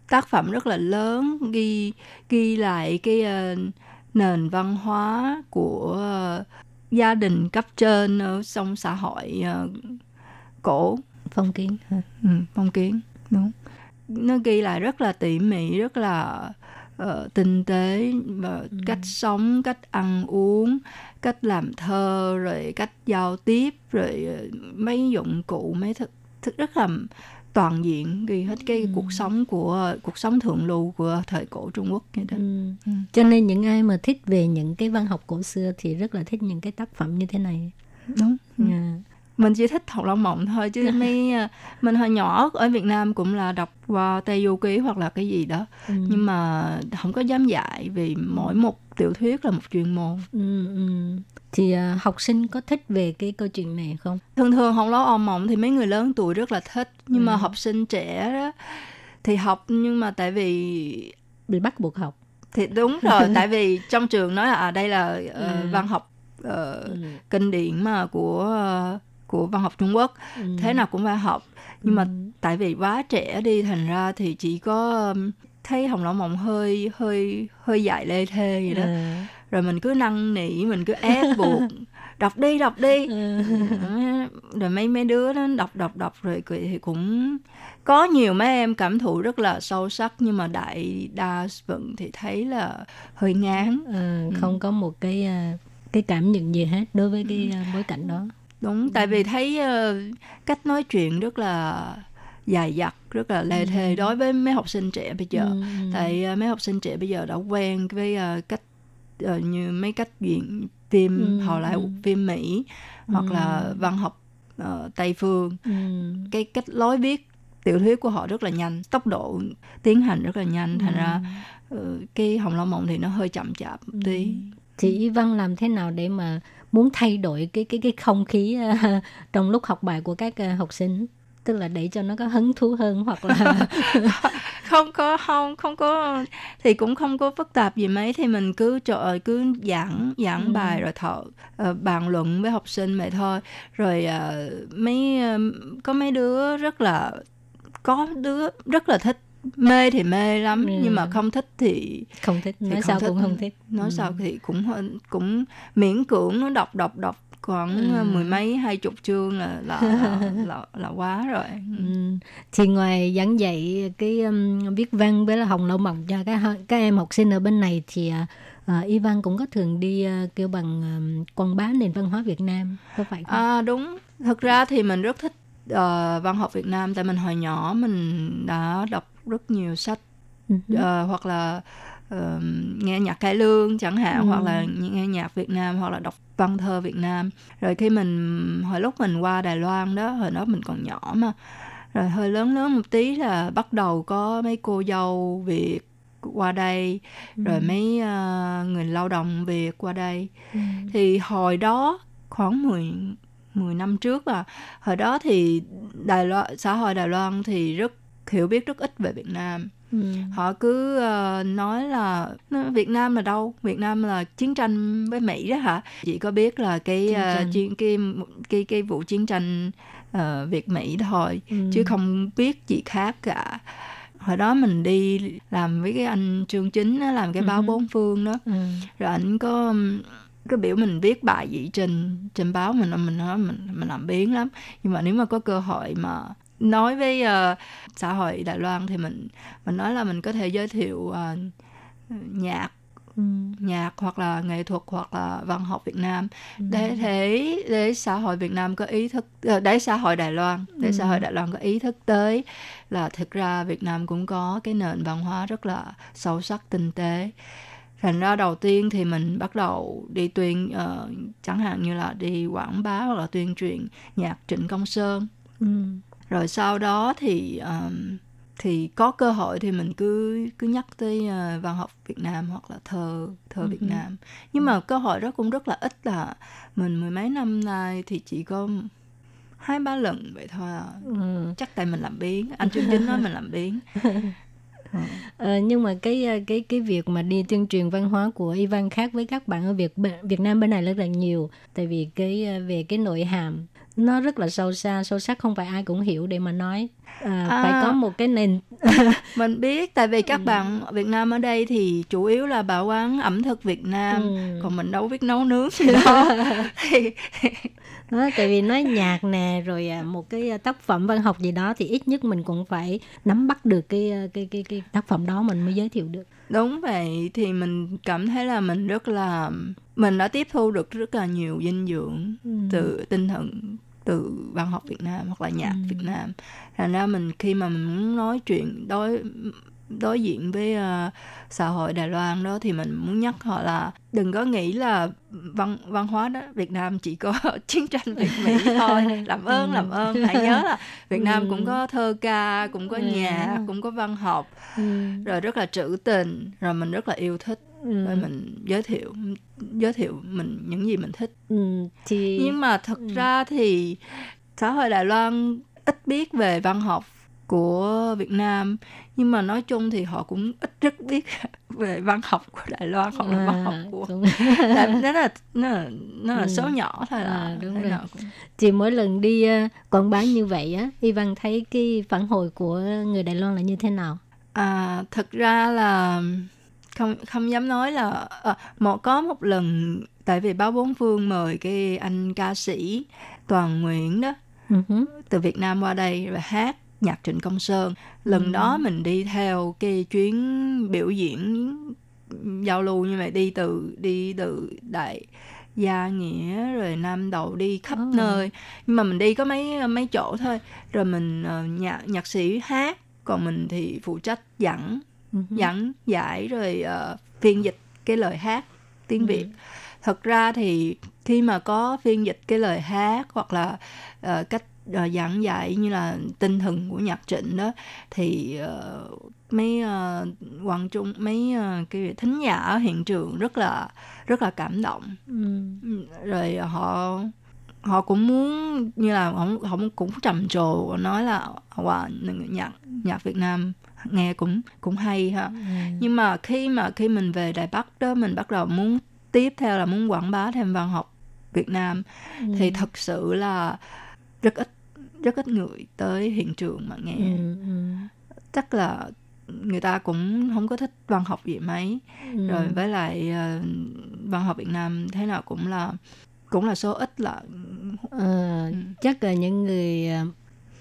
tác phẩm rất là lớn ghi ghi lại cái ờ, nền văn hóa của ờ, gia đình cấp trên ở trong xã hội ờ, cổ. Phong kiến hả? ừ, phong kiến đúng. Nó ghi lại rất là tỉ mỉ rất là ờ, tinh tế và cách sống cách ăn uống cách làm thơ rồi cách giao tiếp rồi ờ, mấy dụng cụ mấy thực, thực rất là toàn diện ghi hết cái cuộc sống của cuộc sống thượng lưu của thời cổ Trung Quốc vậy đó. Ừ. Ừ. Cho nên những ai mà thích về những cái văn học cổ xưa thì rất là thích những cái tác phẩm như thế này. đúng ừ. À. mình chỉ thích Hồng Lâu Mộng thôi chứ mấy ờ, mình hồi nhỏ ở Việt Nam cũng là đọc qua Tây Du Ký hoặc là cái gì đó Ừ. nhưng mà không có dám dạy vì mỗi một tiểu thuyết là một chuyên môn Ừ, ừ. Thì à, học sinh có thích về cái câu chuyện này không? thường thường Hồng Lâu Ôm Mộng thì mấy người lớn tuổi rất là thích nhưng mà Ừ. học sinh trẻ đó thì học nhưng mà tại vì Bị bắt buộc học. thì đúng rồi tại vì trong trường nói là à, đây là ờ, Ừ. văn học ờ, Ừ. kinh điển mà của ờ, của văn học Trung Quốc Ừ. thế nào cũng phải học nhưng mà Ừ. tại vì quá trẻ đi thành ra thì chỉ có um, thấy Hồng Lâu Mộng hơi hơi hơi dại lê thê vậy đó À. rồi mình cứ năn nỉ mình cứ ép buộc đọc đi đọc đi Ừ. rồi mấy mấy đứa nó đọc đọc đọc rồi thì cũng có nhiều mấy em cảm thụ rất là sâu sắc nhưng mà đại đa phần thì thấy là hơi ngán À, không có một cái à, cái cảm nhận gì hết đối với Ừ. cái à, bối cảnh đó. đúng tại vì thấy ờ, cách nói chuyện rất là dài dặt rất là lê thê đối với mấy học sinh trẻ bây giờ Ừ, ừ. tại ờ, mấy học sinh trẻ bây giờ đã quen với ờ, cách ờ, như mấy cách diễn phim Ừ, họ lại ừ. phim mỹ hoặc Ừ. là văn học ờ, tây phương Ừ. cái cách lối viết tiểu thuyết của họ rất là nhanh tốc độ tiến hành rất là nhanh thành ra ờ, cái hồng lâu mộng thì nó hơi chậm chạp một tí Y Văn làm thế nào để mà muốn thay đổi cái cái cái không khí à, trong lúc học bài của các à, học sinh? Tức là để cho nó có hứng thú hơn hoặc là không có không không có thì cũng không có phức tạp gì mấy thì mình cứ trời ơi, cứ giảng giảng Ừ. bài rồi thọ ờ, bàn luận với học sinh vậy thôi rồi ờ, mấy ờ, có mấy đứa rất là có đứa rất là thích mê thì mê lắm Ừ. nhưng mà không thích thì không thích thì nói sao cũng không thích nói Ừ. sao thì cũng cũng miễn cưỡng nó đọc đọc đọc khoảng Ừ. mười mấy hai chục chương là là là, là, là quá rồi Ừ. thì ngoài giảng dạy cái um, viết văn với là hồng lậu mộng cho các các em học sinh ở bên này thì uh, Ivan cũng có thường đi uh, kêu bằng um, quảng bá nền văn hóa Việt Nam có phải không? À đúng, thực ra thì mình rất thích ờ, văn học Việt Nam tại mình hồi nhỏ mình đã đọc rất nhiều sách Ừ. ờ, hoặc là ờ, nghe nhạc cải lương chẳng hạn Ừ. hoặc là nghe nhạc Việt Nam hoặc là đọc văn thơ Việt Nam. Rồi khi mình hồi lúc mình qua Đài Loan đó, hồi đó mình còn nhỏ mà. Rồi hơi lớn lớn một tí là bắt đầu có mấy cô dâu Việt qua đây rồi mấy ờ, người lao động Việt qua đây Ừ. thì hồi đó khoảng 10 10 năm trước à hồi đó thì Đài Loan xã hội Đài Loan thì rất hiểu biết rất ít về Việt Nam Ừ. họ cứ ờ, nói là "Nó- Việt Nam là đâu Việt Nam là chiến tranh với Mỹ đó hả chỉ có biết là cái tranh. chiến cái cái cái vụ chiến tranh ờ, Việt Mỹ thôi Ừ. chứ không biết gì khác cả hồi đó mình đi làm với cái anh Trương Chính á, làm cái báo Ừ. bốn phương đó Ừ. rồi ảnh có cái biểu mình viết bài dị trình trên báo mình mình nói mình mình làm biến lắm nhưng mà nếu mà có cơ hội mà nói với ờ, xã hội Đài Loan thì mình mình nói là mình có thể giới thiệu ờ, nhạc Ừ. nhạc hoặc là nghệ thuật hoặc là văn học Việt Nam Ừ. để để để xã hội Việt Nam có ý thức ờ, để xã hội Đài Loan để xã hội Đài Loan có ý thức tới là thực ra Việt Nam cũng có cái nền văn hóa rất là sâu sắc tinh tế thành ra đầu tiên thì mình bắt đầu đi tuyên ờ, chẳng hạn như là đi quảng bá hoặc là tuyên truyền nhạc Trịnh Công Sơn Ừ. rồi sau đó thì um, thì có cơ hội thì mình cứ cứ nhắc tới ờ, văn học Việt Nam hoặc là thơ thơ Việt Ừ. Nam nhưng mà cơ hội đó cũng rất là ít là mình mười mấy năm nay thì chỉ có hai ba lần vậy thôi à. Ừ. chắc tại mình làm biến anh Trương Chính nói mình làm biến Ờ, nhưng mà cái ờ, cái cái việc mà đi tuyên truyền văn hóa của Ivan khác với các bạn ở Việt Việt Nam bên này rất là nhiều tại vì cái ờ, về cái nội hàm nó rất là sâu xa sâu sắc không phải ai cũng hiểu để mà nói à, À. phải có một cái nền mình biết tại vì Ừ. các bạn Việt Nam ở đây thì chủ yếu là bảo quán ẩm thực Việt Nam Ừ. còn mình đâu biết nấu nướng gì đó thì đó, tại vì nói nhạc nè rồi à, một cái à, tác phẩm văn học gì đó thì ít nhất mình cũng phải nắm bắt được cái à, cái cái cái tác phẩm đó mình mới giới thiệu được Đúng vậy thì mình cảm thấy là mình rất là mình đã tiếp thu được rất là nhiều dinh dưỡng Ừ. từ tinh thần từ văn học Việt Nam hoặc là nhạc Ừ. Việt Nam. Thành ra mình khi mà mình muốn nói chuyện đối đối diện với ờ, xã hội Đài Loan đó thì mình muốn nhắc họ là đừng có nghĩ là văn văn hóa đó Việt Nam chỉ có chiến tranh Việt Mỹ thôi làm ơn làm ơn hãy nhớ là Việt Nam Ừ. cũng có thơ ca cũng có Ừ. nhạc cũng có văn học ừ. rồi rất là trữ tình rồi mình rất là yêu thích Ừ. rồi mình giới thiệu giới thiệu mình những gì mình thích Ừ, thì nhưng mà thật Ừ. ra thì xã hội Đài Loan ít biết về văn học của Việt Nam nhưng mà nói chung thì họ cũng ít rất biết về văn học của Đài Loan hoặc là văn học À, của Tại nó là nó là, nó là Ừ. số nhỏ thôi là À, đúng rồi. cũng thì mỗi lần đi à, quảng bá như vậy á Ivan thấy cái phản hồi của người Đài Loan là như thế nào À, thật ra là không không dám nói là à, một có một lần tại vì báo bốn phương mời cái anh ca sĩ Toàn Nguyễn đó hứ. từ Việt Nam qua đây và hát nhạc Trịnh Công Sơn. Lần Ừ. đó mình đi theo cái chuyến biểu diễn giao lưu như vậy đi từ đi từ đại gia nghĩa rồi nam đầu đi khắp Ồ. nơi nhưng mà mình đi có mấy mấy chỗ thôi rồi mình ờ, nhạc nhạc sĩ hát còn mình thì phụ trách dẫn Hứ. dẫn giải rồi ờ, phiên dịch cái lời hát tiếng Việt thật ra thì khi mà có phiên dịch cái lời hát hoặc là ờ, cách ờ, giảng dạy như là tinh thần của nhạc trịnh đó thì ờ, mấy uh, quan trung mấy ờ, cái thính giả ở hiện trường rất là rất là cảm động Ừ. rồi họ họ cũng muốn như là họ, họ cũng trầm trồ nói là wow, nhạc nhạc Việt Nam nghe cũng cũng hay ha Ừ. nhưng mà khi mà khi mình về Đài Bắc đó mình bắt đầu muốn tiếp theo là muốn quảng bá thêm văn học Việt Nam Ừ. thì thật sự là rất ít rất ít người tới hiện trường mà nghe Ừ, ừ. chắc là người ta cũng không có thích văn học gì mấy Ừ. rồi với lại ờ, văn học Việt Nam thế nào cũng là cũng là số ít là Ờ, chắc là những người ờ,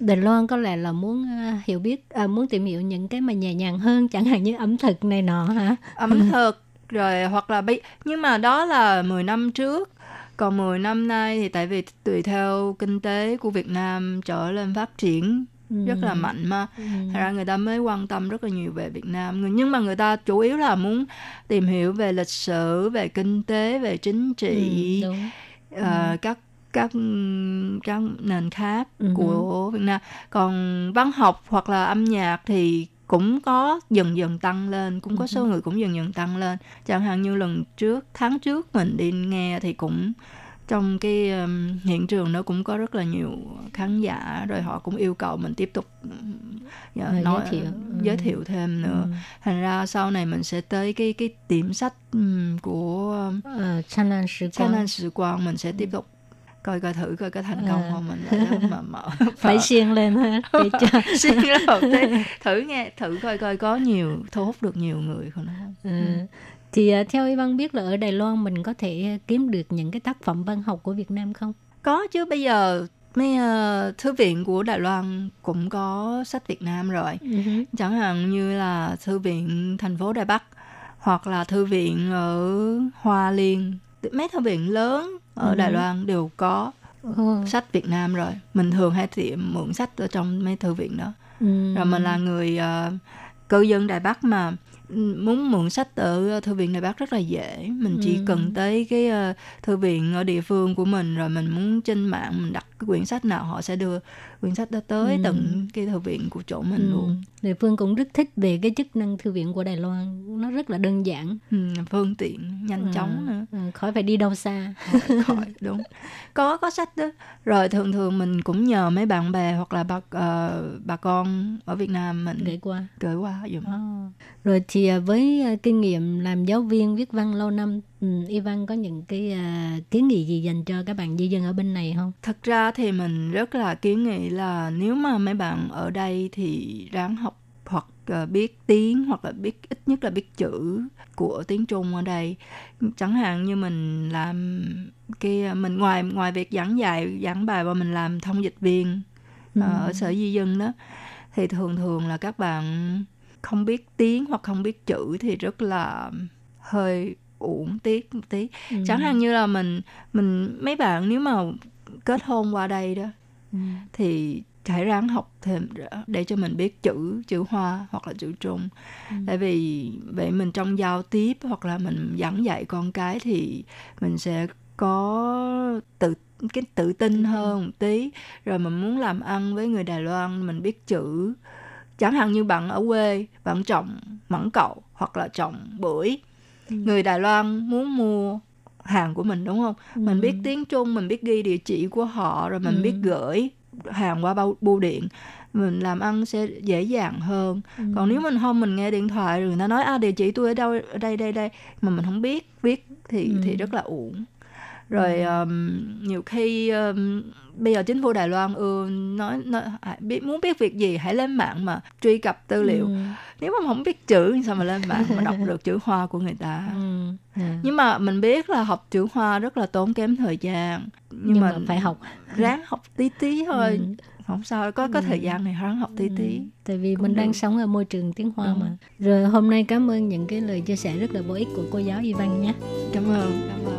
Đài Loan có lẽ là muốn ờ, hiểu biết à, muốn tìm hiểu những cái mà nhẹ nhàng hơn chẳng hạn như ẩm thực này nọ hả ẩm thực rồi hoặc là bây nhưng mà đó là 10 năm trước còn 10 năm nay thì tại vì tùy theo kinh tế của Việt Nam trở lên phát triển rất là Ừ. mạnh mà Ừ. Thật ra người ta mới quan tâm rất là nhiều về Việt Nam nhưng mà người ta chủ yếu là muốn tìm hiểu về lịch sử về kinh tế về chính trị Ừ, đúng. ờ, các các các nền khác Ừ. của Việt Nam còn văn học hoặc là âm nhạc thì cũng có dần dần tăng lên cũng có Ừ. số người cũng dần dần tăng lên chẳng hạn như lần trước tháng trước mình đi nghe thì cũng trong cái um, hiện trường nó cũng có rất là nhiều khán giả rồi họ cũng yêu cầu mình tiếp tục dạ, Ờ, giới nói thiệu. Ừ. giới thiệu thêm nữa Ừ. thành ra sau này mình sẽ tới cái cái điểm sách um, của um, Ờ, Chan An Sử Quang. An Sử Quang mình sẽ tiếp tục coi coi thử coi có thành công Ờ. không mình lại mà mở phải xiên lên ha xiên lên. Đầu tiên thử nghe thử coi coi có nhiều thu hút được nhiều người không? Ừ. thì ờ, theo y văn biết là ở Đài Loan mình có thể kiếm được những cái tác phẩm văn học của Việt Nam không? Có chứ bây giờ mấy ờ, thư viện của Đài Loan cũng có sách Việt Nam rồi. Ừ hứ. chẳng hạn như là thư viện thành phố Đài Bắc hoặc là thư viện ở Hoa Liên mấy thư viện lớn ở Ừ. Đài Loan đều có Ồ. sách Việt Nam rồi mình thường hay tiệm mượn sách ở trong mấy thư viện đó Ừ. rồi mình là người ờ, cư dân Đài Bắc mà ừ, muốn mượn sách ở thư viện Đài Bắc rất là dễ mình chỉ Ừ. cần tới cái ờ, thư viện ở địa phương của mình rồi mình muốn trên mạng mình đặt cái quyển sách nào họ sẽ đưa quyển sách đó tới Ừ. tận cái thư viện của chỗ mình Ừ. luôn. Địa phương cũng rất thích về cái chức năng thư viện của Đài Loan. Nó rất là đơn giản. Ừ, phương tiện nhanh chóng Ừ. nữa. Ừ, khỏi phải đi đâu xa. Khỏi, khỏi đúng. Có có sách đó. Rồi thường thường mình cũng nhờ mấy bạn bè hoặc là bà ờ, bà con ở Việt Nam mình gửi qua. gửi qua dùm À. Rồi thì à, với à, kinh nghiệm làm giáo viên viết văn lâu năm, ừ, Ivan có những cái à, kiến nghị gì dành cho các bạn di dân ở bên này không? Thật ra thì mình rất là kiến nghị là nếu mà mấy bạn ở đây thì ráng học hoặc ờ, biết tiếng hoặc là biết ít nhất là biết chữ của tiếng Trung ở đây. Chẳng hạn như mình làm cái mình ngoài ngoài việc giảng dạy giảng bài và mình làm thông dịch viên Ừ. ở sở di dân đó thì thường thường là các bạn không biết tiếng hoặc không biết chữ thì rất là hơi uổng tiếc một tí Ừ. chẳng hạn như là mình mình mấy bạn nếu mà kết hôn qua đây đó Ừ. thì hãy ráng học thêm để cho mình biết chữ chữ hoa hoặc là chữ trung Ừ. tại vì vậy mình trong giao tiếp hoặc là mình giảng dạy con cái thì mình sẽ có tự cái tự tin hơn một tí rồi mình muốn làm ăn với người Đài Loan mình biết chữ chẳng hạn như bạn ở quê bạn trồng mãng cậu hoặc là trồng bưởi người Đài Loan muốn mua hàng của mình đúng không? Mình biết tiếng Trung mình biết ghi địa chỉ của họ rồi mình Ừ. biết gửi hàng qua bao bưu điện. Mình làm ăn sẽ dễ dàng hơn. Ừ. còn nếu mình không mình nghe điện thoại rồi người ta nói à địa chỉ tôi ở đâu ở đây đây đây. Mà mình không biết viết thì Ừ. thì rất là uổng rồi um, nhiều khi um, bây giờ chính phủ Đài Loan ưa nói, nói hãy biết muốn biết việc gì hãy lên mạng mà truy cập tư liệu Ừ. nếu mà không biết chữ sao mà lên mạng mà đọc được chữ hoa của người ta Ừ. À. nhưng mà mình biết là học chữ hoa rất là tốn kém thời gian nhưng, Nhưng mà, mà phải học. ráng học tí tí thôi Ừ không sao có có thời gian này hắn học tí ừ. tí tại vì Cũng mình được. đang sống ở môi trường tiếng hoa Đúng. mà rồi hôm nay cảm ơn những cái lời chia sẻ rất là bổ ích của cô giáo Y Văn nhé cảm ơn cảm ơn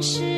Phương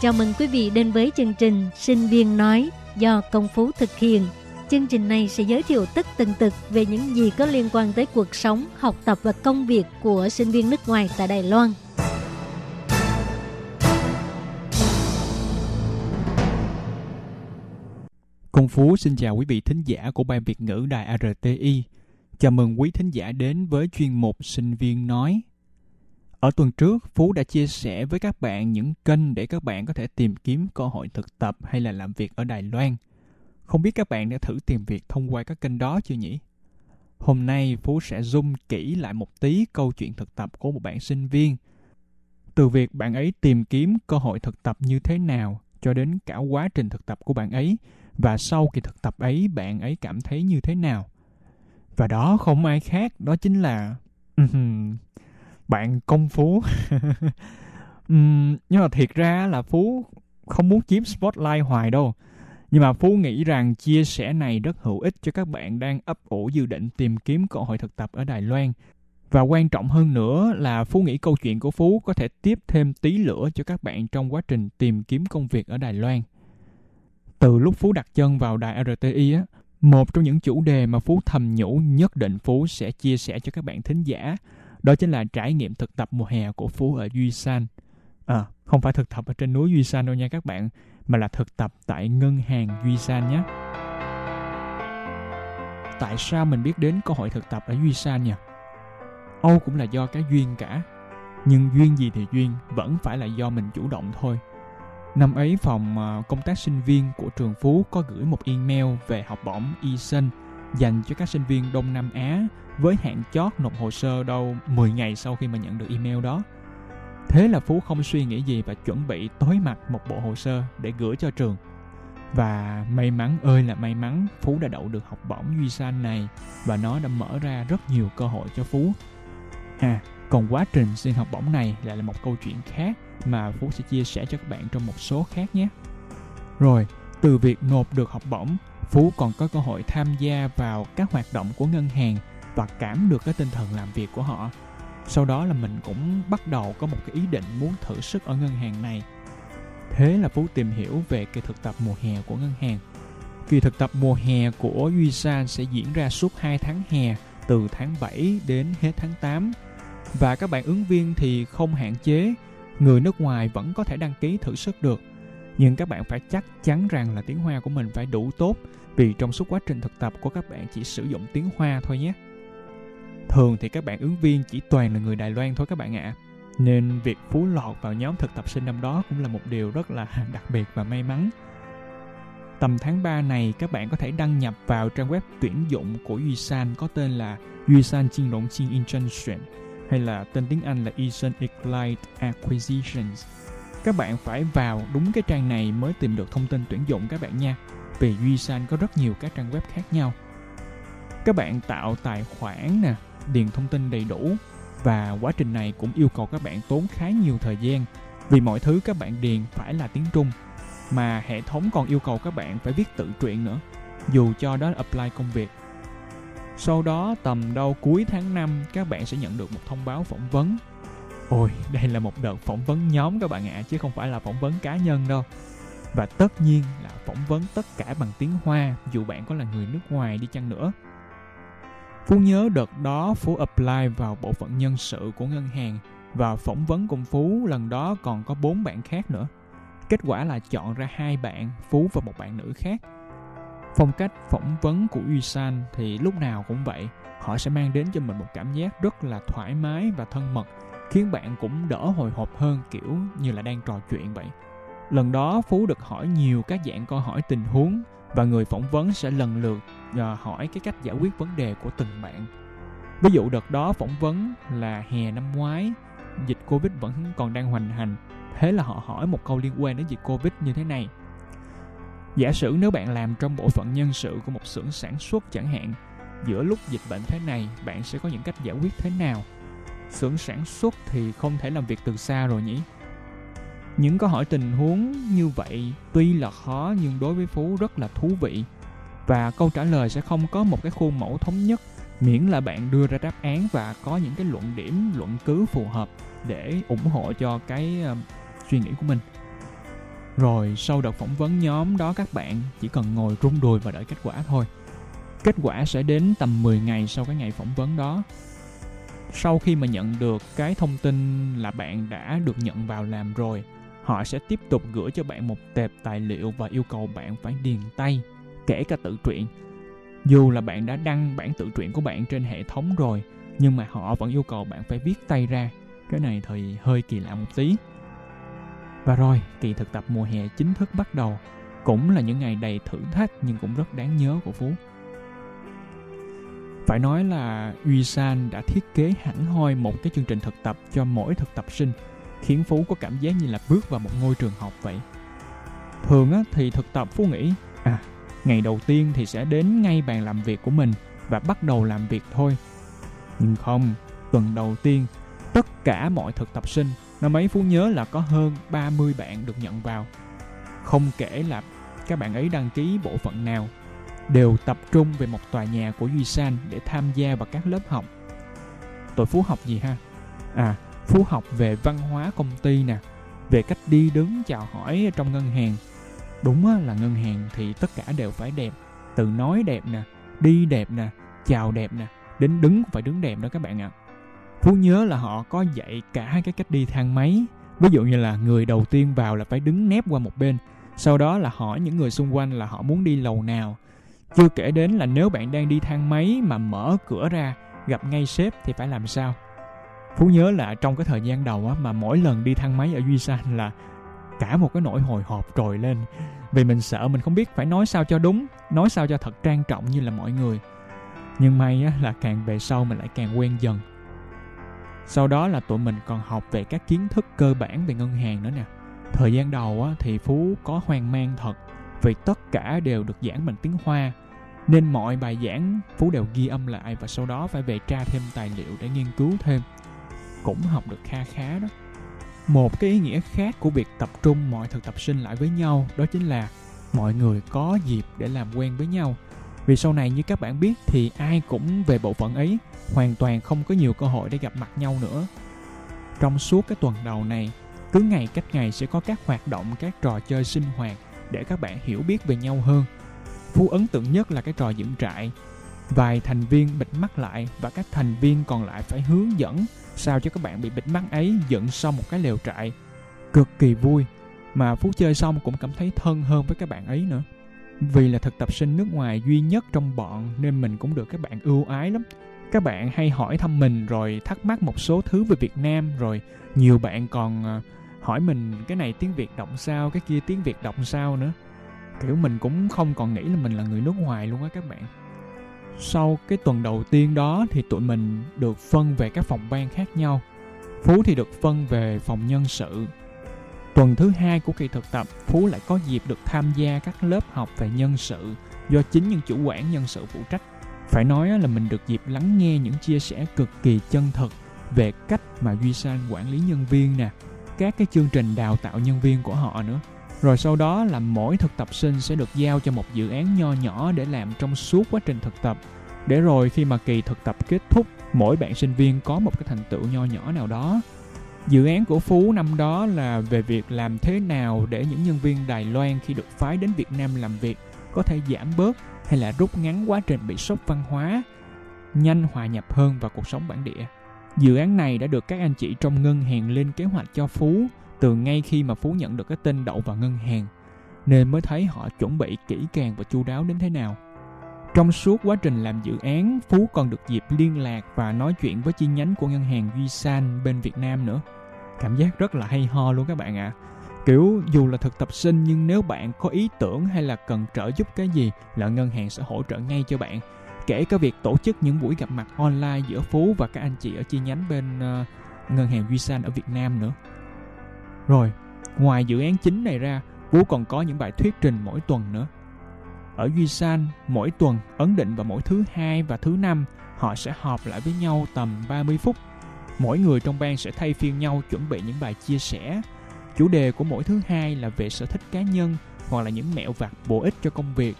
Chào mừng quý vị đến với chương trình Sinh viên nói do Công Phú thực hiện. Chương trình này sẽ giới thiệu tất tần tật về những gì có liên quan tới cuộc sống, học tập và công việc của sinh viên nước ngoài tại Đài Loan. Công Phú xin chào quý vị thính giả của Ban Việt ngữ Đài RTI. Chào mừng quý thính giả đến với chuyên mục Sinh viên nói. Ở tuần trước, Phú đã chia sẻ với các bạn những kênh để các bạn có thể tìm kiếm cơ hội thực tập hay là làm việc ở Đài Loan. Không biết các bạn đã thử tìm việc thông qua các kênh đó chưa nhỉ? Hôm nay Phú sẽ zoom kỹ lại một tí câu chuyện thực tập của một bạn sinh viên. Từ việc bạn ấy tìm kiếm cơ hội thực tập như thế nào cho đến cả quá trình thực tập của bạn ấy và sau khi thực tập ấy bạn ấy cảm thấy như thế nào. Và đó không ai khác, đó chính là bạn công phú. Uhm, nhưng mà thiệt ra là phú không muốn chiếm spotlight hoài đâu. Nhưng mà phú nghĩ rằng chia sẻ này rất hữu ích cho các bạn đang ấp ủ dự định tìm kiếm cơ hội thực tập ở đài loan. Và quan trọng hơn nữa là phú nghĩ câu chuyện của phú có thể tiếp thêm tí lửa cho các bạn trong quá trình tìm kiếm công việc ở đài loan. Từ lúc phú đặt chân vào đài rti á một trong những chủ đề mà phú thầm nhủ nhất định phú sẽ chia sẻ cho các bạn thính giả đó chính là trải nghiệm thực tập mùa hè của Phú ở Duy San. À, không phải thực tập ở trên núi Duy San đâu nha các bạn, mà là thực tập tại ngân hàng Duy San nhé. Tại sao mình biết đến cơ hội thực tập ở Duy San nhỉ? Âu cũng là do cái duyên cả. Nhưng duyên gì thì duyên, vẫn phải là do mình chủ động thôi. Năm ấy phòng à, công tác sinh viên của trường Phú có gửi một email về học bổng e dành cho các sinh viên Đông Nam Á với hạn chót nộp hồ sơ đâu 10 ngày sau khi mà nhận được email đó. Thế là Phú không suy nghĩ gì và chuẩn bị tối mặt một bộ hồ sơ để gửi cho trường. Và may mắn ơi là may mắn, Phú đã đậu được học bổng Duy San này và nó đã mở ra rất nhiều cơ hội cho Phú. À, còn quá trình xin học bổng này lại là một câu chuyện khác mà Phú sẽ chia sẻ cho các bạn trong một số khác nhé. Rồi, từ việc nộp được học bổng, Phú còn có cơ hội tham gia vào các hoạt động của ngân hàng và cảm được cái tinh thần làm việc của họ. Sau đó là mình cũng bắt đầu có một cái ý định muốn thử sức ở ngân hàng này. Thế là phú tìm hiểu về kỳ thực tập mùa hè của ngân hàng. Kỳ thực tập mùa hè của Visa sẽ diễn ra suốt 2 tháng hè, từ tháng 7 đến hết tháng 8 và các bạn ứng viên thì không hạn chế, người nước ngoài vẫn có thể đăng ký thử sức được. Nhưng các bạn phải chắc chắn rằng là tiếng hoa của mình phải đủ tốt, vì trong suốt quá trình thực tập của các bạn chỉ sử dụng tiếng hoa thôi nhé. Thường thì các bạn ứng viên chỉ toàn là người Đài Loan thôi các bạn ạ. À. Nên việc Phú lọt vào nhóm thực tập sinh năm đó cũng là một điều rất là đặc biệt và may mắn. Tầm tháng 3 này các bạn có thể đăng nhập vào trang web tuyển dụng của Yusan có tên là Yusan San Jin Rong Jin hay là tên tiếng Anh là Yusan Elite Acquisitions. Các bạn phải vào đúng cái trang này mới tìm được thông tin tuyển dụng các bạn nha. Vì Yusan có rất nhiều các trang web khác nhau. Các bạn tạo tài khoản nè, điền thông tin đầy đủ và quá trình này cũng yêu cầu các bạn tốn khá nhiều thời gian vì mọi thứ các bạn điền phải là tiếng Trung mà hệ thống còn yêu cầu các bạn phải viết tự truyện nữa dù cho đó apply công việc. Sau đó tầm đâu cuối tháng 5 các bạn sẽ nhận được một thông báo phỏng vấn. Ôi, đây là một đợt phỏng vấn nhóm các bạn ạ, à, chứ không phải là phỏng vấn cá nhân đâu. Và tất nhiên là phỏng vấn tất cả bằng tiếng Hoa dù bạn có là người nước ngoài đi chăng nữa. Phú nhớ đợt đó Phú apply vào bộ phận nhân sự của ngân hàng và phỏng vấn cùng Phú lần đó còn có bốn bạn khác nữa. Kết quả là chọn ra hai bạn, Phú và một bạn nữ khác. Phong cách phỏng vấn của Usan thì lúc nào cũng vậy. Họ sẽ mang đến cho mình một cảm giác rất là thoải mái và thân mật, khiến bạn cũng đỡ hồi hộp hơn kiểu như là đang trò chuyện vậy. Lần đó Phú được hỏi nhiều các dạng câu hỏi tình huống và người phỏng vấn sẽ lần lượt hỏi cái cách giải quyết vấn đề của từng bạn. Ví dụ đợt đó phỏng vấn là hè năm ngoái, dịch covid vẫn còn đang hoành hành. Thế là họ hỏi một câu liên quan đến dịch covid như thế này. Giả sử nếu bạn làm trong bộ phận nhân sự của một xưởng sản xuất chẳng hạn, giữa lúc dịch bệnh thế này, bạn sẽ có những cách giải quyết thế nào? Xưởng sản xuất thì không thể làm việc từ xa rồi nhỉ? Những câu hỏi tình huống như vậy tuy là khó nhưng đối với Phú rất là thú vị. Và câu trả lời sẽ không có một cái khuôn mẫu thống nhất miễn là bạn đưa ra đáp án và có những cái luận điểm, luận cứ phù hợp để ủng hộ cho cái uh, suy nghĩ của mình. Rồi sau đợt phỏng vấn nhóm đó các bạn chỉ cần ngồi rung đùi và đợi kết quả thôi. Kết quả sẽ đến tầm 10 ngày sau cái ngày phỏng vấn đó. Sau khi mà nhận được cái thông tin là bạn đã được nhận vào làm rồi, họ sẽ tiếp tục gửi cho bạn một tệp tài liệu và yêu cầu bạn phải điền tay, kể cả tự truyện. Dù là bạn đã đăng bản tự truyện của bạn trên hệ thống rồi, nhưng mà họ vẫn yêu cầu bạn phải viết tay ra. Cái này thì hơi kỳ lạ một tí. Và rồi, kỳ thực tập mùa hè chính thức bắt đầu. Cũng là những ngày đầy thử thách nhưng cũng rất đáng nhớ của Phú. Phải nói là Uy San đã thiết kế hẳn hoi một cái chương trình thực tập cho mỗi thực tập sinh, khiến Phú có cảm giác như là bước vào một ngôi trường học vậy. Thường á, thì thực tập Phú nghĩ, à, ngày đầu tiên thì sẽ đến ngay bàn làm việc của mình và bắt đầu làm việc thôi. Nhưng không, tuần đầu tiên, tất cả mọi thực tập sinh Năm ấy Phú nhớ là có hơn 30 bạn được nhận vào. Không kể là các bạn ấy đăng ký bộ phận nào, đều tập trung về một tòa nhà của Duy San để tham gia vào các lớp học. Tụi Phú học gì ha? À, Phú học về văn hóa công ty nè, về cách đi đứng chào hỏi trong ngân hàng. Đúng là ngân hàng thì tất cả đều phải đẹp, từ nói đẹp nè, đi đẹp nè, chào đẹp nè, đến đứng cũng phải đứng đẹp đó các bạn ạ. À. Phú nhớ là họ có dạy cả cái cách đi thang máy. Ví dụ như là người đầu tiên vào là phải đứng nép qua một bên. Sau đó là hỏi những người xung quanh là họ muốn đi lầu nào. Chưa kể đến là nếu bạn đang đi thang máy mà mở cửa ra gặp ngay sếp thì phải làm sao. Phú nhớ là trong cái thời gian đầu á, mà mỗi lần đi thang máy ở Duy San là cả một cái nỗi hồi hộp trồi lên. Vì mình sợ mình không biết phải nói sao cho đúng, nói sao cho thật trang trọng như là mọi người. Nhưng may á, là càng về sau mình lại càng quen dần. Sau đó là tụi mình còn học về các kiến thức cơ bản về ngân hàng nữa nè. Thời gian đầu á, thì phú có hoang mang thật vì tất cả đều được giảng bằng tiếng hoa. Nên mọi bài giảng phú đều ghi âm lại và sau đó phải về tra thêm tài liệu để nghiên cứu thêm. Cũng học được kha khá đó một cái ý nghĩa khác của việc tập trung mọi thực tập sinh lại với nhau đó chính là mọi người có dịp để làm quen với nhau vì sau này như các bạn biết thì ai cũng về bộ phận ấy hoàn toàn không có nhiều cơ hội để gặp mặt nhau nữa. Trong suốt cái tuần đầu này, cứ ngày cách ngày sẽ có các hoạt động, các trò chơi sinh hoạt để các bạn hiểu biết về nhau hơn. Phú ấn tượng nhất là cái trò dựng trại. Vài thành viên bịt mắt lại và các thành viên còn lại phải hướng dẫn sao cho các bạn bị bịt mắt ấy dựng xong một cái lều trại. Cực kỳ vui, mà Phú chơi xong cũng cảm thấy thân hơn với các bạn ấy nữa. Vì là thực tập sinh nước ngoài duy nhất trong bọn nên mình cũng được các bạn ưu ái lắm các bạn hay hỏi thăm mình rồi thắc mắc một số thứ về Việt Nam rồi nhiều bạn còn ờ, hỏi mình cái này tiếng Việt động sao cái kia tiếng Việt động sao nữa kiểu mình cũng không còn nghĩ là mình là người nước ngoài luôn á các bạn sau cái tuần đầu tiên đó thì tụi mình được phân về các phòng ban khác nhau. Phú thì được phân về phòng nhân sự. Tuần thứ hai của kỳ thực tập phú lại có dịp được tham gia các lớp học về nhân sự do chính những chủ quản nhân sự phụ trách. Phải nói là mình được dịp lắng nghe những chia sẻ cực kỳ chân thực về cách mà Duy San quản lý nhân viên nè, các cái chương trình đào tạo nhân viên của họ nữa. Rồi sau đó là mỗi thực tập sinh sẽ được giao cho một dự án nho nhỏ để làm trong suốt quá trình thực tập. Để rồi khi mà kỳ thực tập kết thúc, mỗi bạn sinh viên có một cái thành tựu nho nhỏ nào đó. Dự án của Phú năm đó là về việc làm thế nào để những nhân viên Đài Loan khi được phái đến Việt Nam làm việc có thể giảm bớt hay là rút ngắn quá trình bị sốc văn hóa, nhanh hòa nhập hơn vào cuộc sống bản địa. Dự án này đã được các anh chị trong ngân hàng lên kế hoạch cho Phú từ ngay khi mà Phú nhận được cái tin đậu vào ngân hàng, nên mới thấy họ chuẩn bị kỹ càng và chu đáo đến thế nào. Trong suốt quá trình làm dự án, Phú còn được dịp liên lạc và nói chuyện với chi nhánh của ngân hàng Duy bên Việt Nam nữa. Cảm giác rất là hay ho luôn các bạn ạ. À kiểu dù là thực tập sinh nhưng nếu bạn có ý tưởng hay là cần trợ giúp cái gì là ngân hàng sẽ hỗ trợ ngay cho bạn kể cả việc tổ chức những buổi gặp mặt online giữa phú và các anh chị ở chi nhánh bên uh, ngân hàng duy ở việt nam nữa rồi, ngoài dự án chính này ra, Vũ còn có những bài thuyết trình mỗi tuần nữa ở duy san mỗi tuần, ấn định vào mỗi thứ hai và thứ năm, họ sẽ họp lại với nhau tầm 30 phút mỗi người trong ban sẽ thay phiên nhau chuẩn bị những bài chia sẻ Chủ đề của mỗi thứ hai là về sở thích cá nhân hoặc là những mẹo vặt bổ ích cho công việc.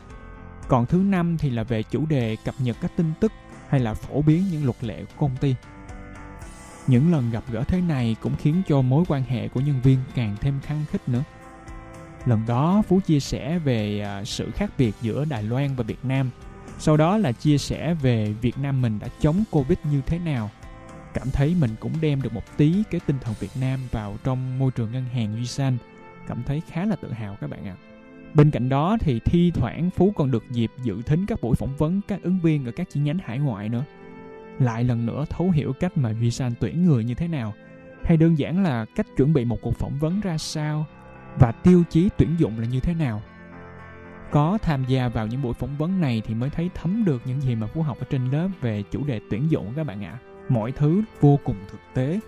Còn thứ năm thì là về chủ đề cập nhật các tin tức hay là phổ biến những luật lệ của công ty. Những lần gặp gỡ thế này cũng khiến cho mối quan hệ của nhân viên càng thêm khăng khít nữa. Lần đó, Phú chia sẻ về à, sự khác biệt giữa Đài Loan và Việt Nam. Sau đó là chia sẻ về Việt Nam mình đã chống Covid như thế nào. Cảm thấy mình cũng đem được một tí cái tinh thần Việt Nam vào trong môi trường ngân hàng Duy San. Cảm thấy khá là tự hào các bạn ạ. À. Bên cạnh đó thì thi thoảng Phú còn được dịp dự thính các buổi phỏng vấn các ứng viên ở các chi nhánh hải ngoại nữa. Lại lần nữa thấu hiểu cách mà Duy San tuyển người như thế nào, hay đơn giản là cách chuẩn bị một cuộc phỏng vấn ra sao và tiêu chí tuyển dụng là như thế nào. Có tham gia vào những buổi phỏng vấn này thì mới thấy thấm được những gì mà Phú học ở trên lớp về chủ đề tuyển dụng các bạn ạ. Mọi thứ vô cùng thực tế.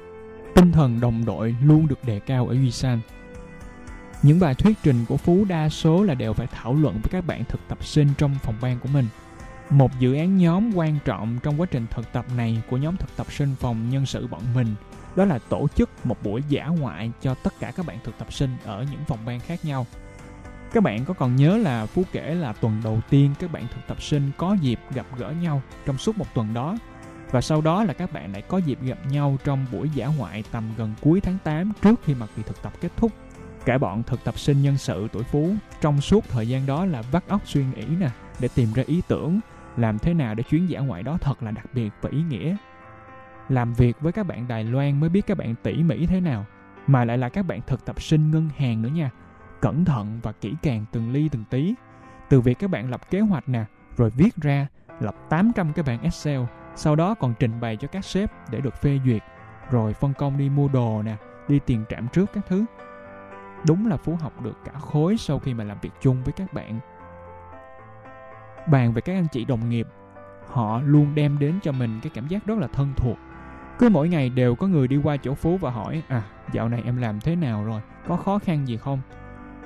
Tinh thần đồng đội luôn được đề cao ở Duy San. Những bài thuyết trình của Phú đa số là đều phải thảo luận với các bạn thực tập sinh trong phòng ban của mình. Một dự án nhóm quan trọng trong quá trình thực tập này của nhóm thực tập sinh phòng nhân sự bọn mình. Đó là tổ chức một buổi giả ngoại cho tất cả các bạn thực tập sinh ở những phòng ban khác nhau. Các bạn có còn nhớ là Phú kể là tuần đầu tiên các bạn thực tập sinh có dịp gặp gỡ nhau trong suốt một tuần đó? Và sau đó là các bạn lại có dịp gặp nhau trong buổi giả ngoại tầm gần cuối tháng 8 trước khi mà kỳ thực tập kết thúc. Cả bọn thực tập sinh nhân sự tuổi Phú trong suốt thời gian đó là vắt óc suy nghĩ nè, để tìm ra ý tưởng làm thế nào để chuyến dã ngoại đó thật là đặc biệt và ý nghĩa. Làm việc với các bạn Đài Loan mới biết các bạn tỉ mỉ thế nào mà lại là các bạn thực tập sinh ngân hàng nữa nha. Cẩn thận và kỹ càng từng ly từng tí. Từ việc các bạn lập kế hoạch nè, rồi viết ra, lập 800 cái bảng Excel, sau đó còn trình bày cho các sếp để được phê duyệt, rồi phân công đi mua đồ nè, đi tiền trạm trước các thứ đúng là phú học được cả khối sau khi mà làm việc chung với các bạn bàn về các anh chị đồng nghiệp. Họ luôn đem đến cho mình cái cảm giác rất là thân thuộc. Cứ mỗi ngày đều có người đi qua chỗ phú và hỏi à dạo này em làm thế nào rồi? Có khó khăn gì không?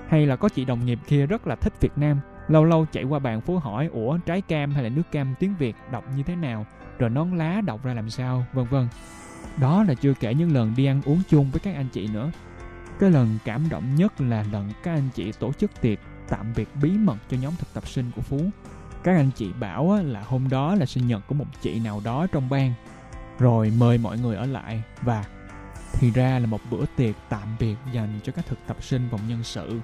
Hay là có chị đồng nghiệp kia rất là thích việt nam, lâu lâu chạy qua bàn phú hỏi, ủa, trái cam hay là nước cam tiếng việt đọc như thế nào? Rồi nón lá đọc ra làm sao? vân vân. Đó là chưa kể những lần đi ăn uống chung với các anh chị nữa. Cái lần cảm động nhất là lần các anh chị tổ chức tiệc tạm biệt bí mật cho nhóm thực tập sinh của Phú. Các anh chị bảo là hôm đó là sinh nhật của một chị nào đó trong ban, rồi mời mọi người ở lại và thì ra là một bữa tiệc tạm biệt dành cho các thực tập sinh vòng nhân sự.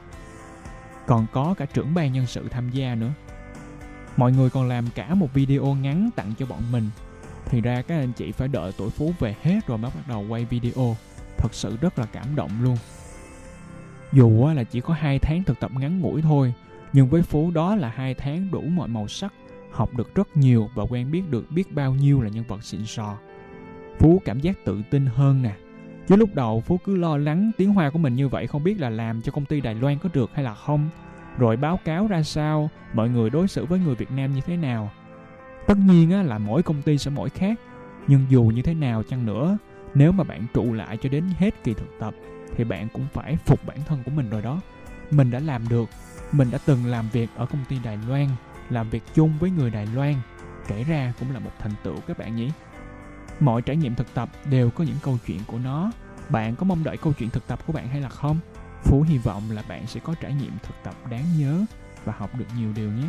Còn có cả trưởng ban nhân sự tham gia nữa. Mọi người còn làm cả một video ngắn tặng cho bọn mình. Thì ra các anh chị phải đợi tuổi Phú về hết rồi mới bắt đầu quay video. Thật sự rất là cảm động luôn. Dù là chỉ có hai tháng thực tập ngắn ngủi thôi, nhưng với Phú đó là hai tháng đủ mọi màu sắc, học được rất nhiều và quen biết được biết bao nhiêu là nhân vật xịn sò. Phú cảm giác tự tin hơn nè. Chứ lúc đầu Phú cứ lo lắng tiếng Hoa của mình như vậy không biết là làm cho công ty Đài Loan có được hay là không. Rồi báo cáo ra sao, mọi người đối xử với người Việt Nam như thế nào. Tất nhiên á, là mỗi công ty sẽ mỗi khác, nhưng dù như thế nào chăng nữa, nếu mà bạn trụ lại cho đến hết kỳ thực tập thì bạn cũng phải phục bản thân của mình rồi đó mình đã làm được mình đã từng làm việc ở công ty đài loan, làm việc chung với người đài loan, kể ra cũng là một thành tựu các bạn nhỉ. Mọi trải nghiệm thực tập đều có những câu chuyện của nó. Bạn có mong đợi câu chuyện thực tập của bạn hay là không? Phú hy vọng là bạn sẽ có trải nghiệm thực tập đáng nhớ và học được nhiều điều nhé.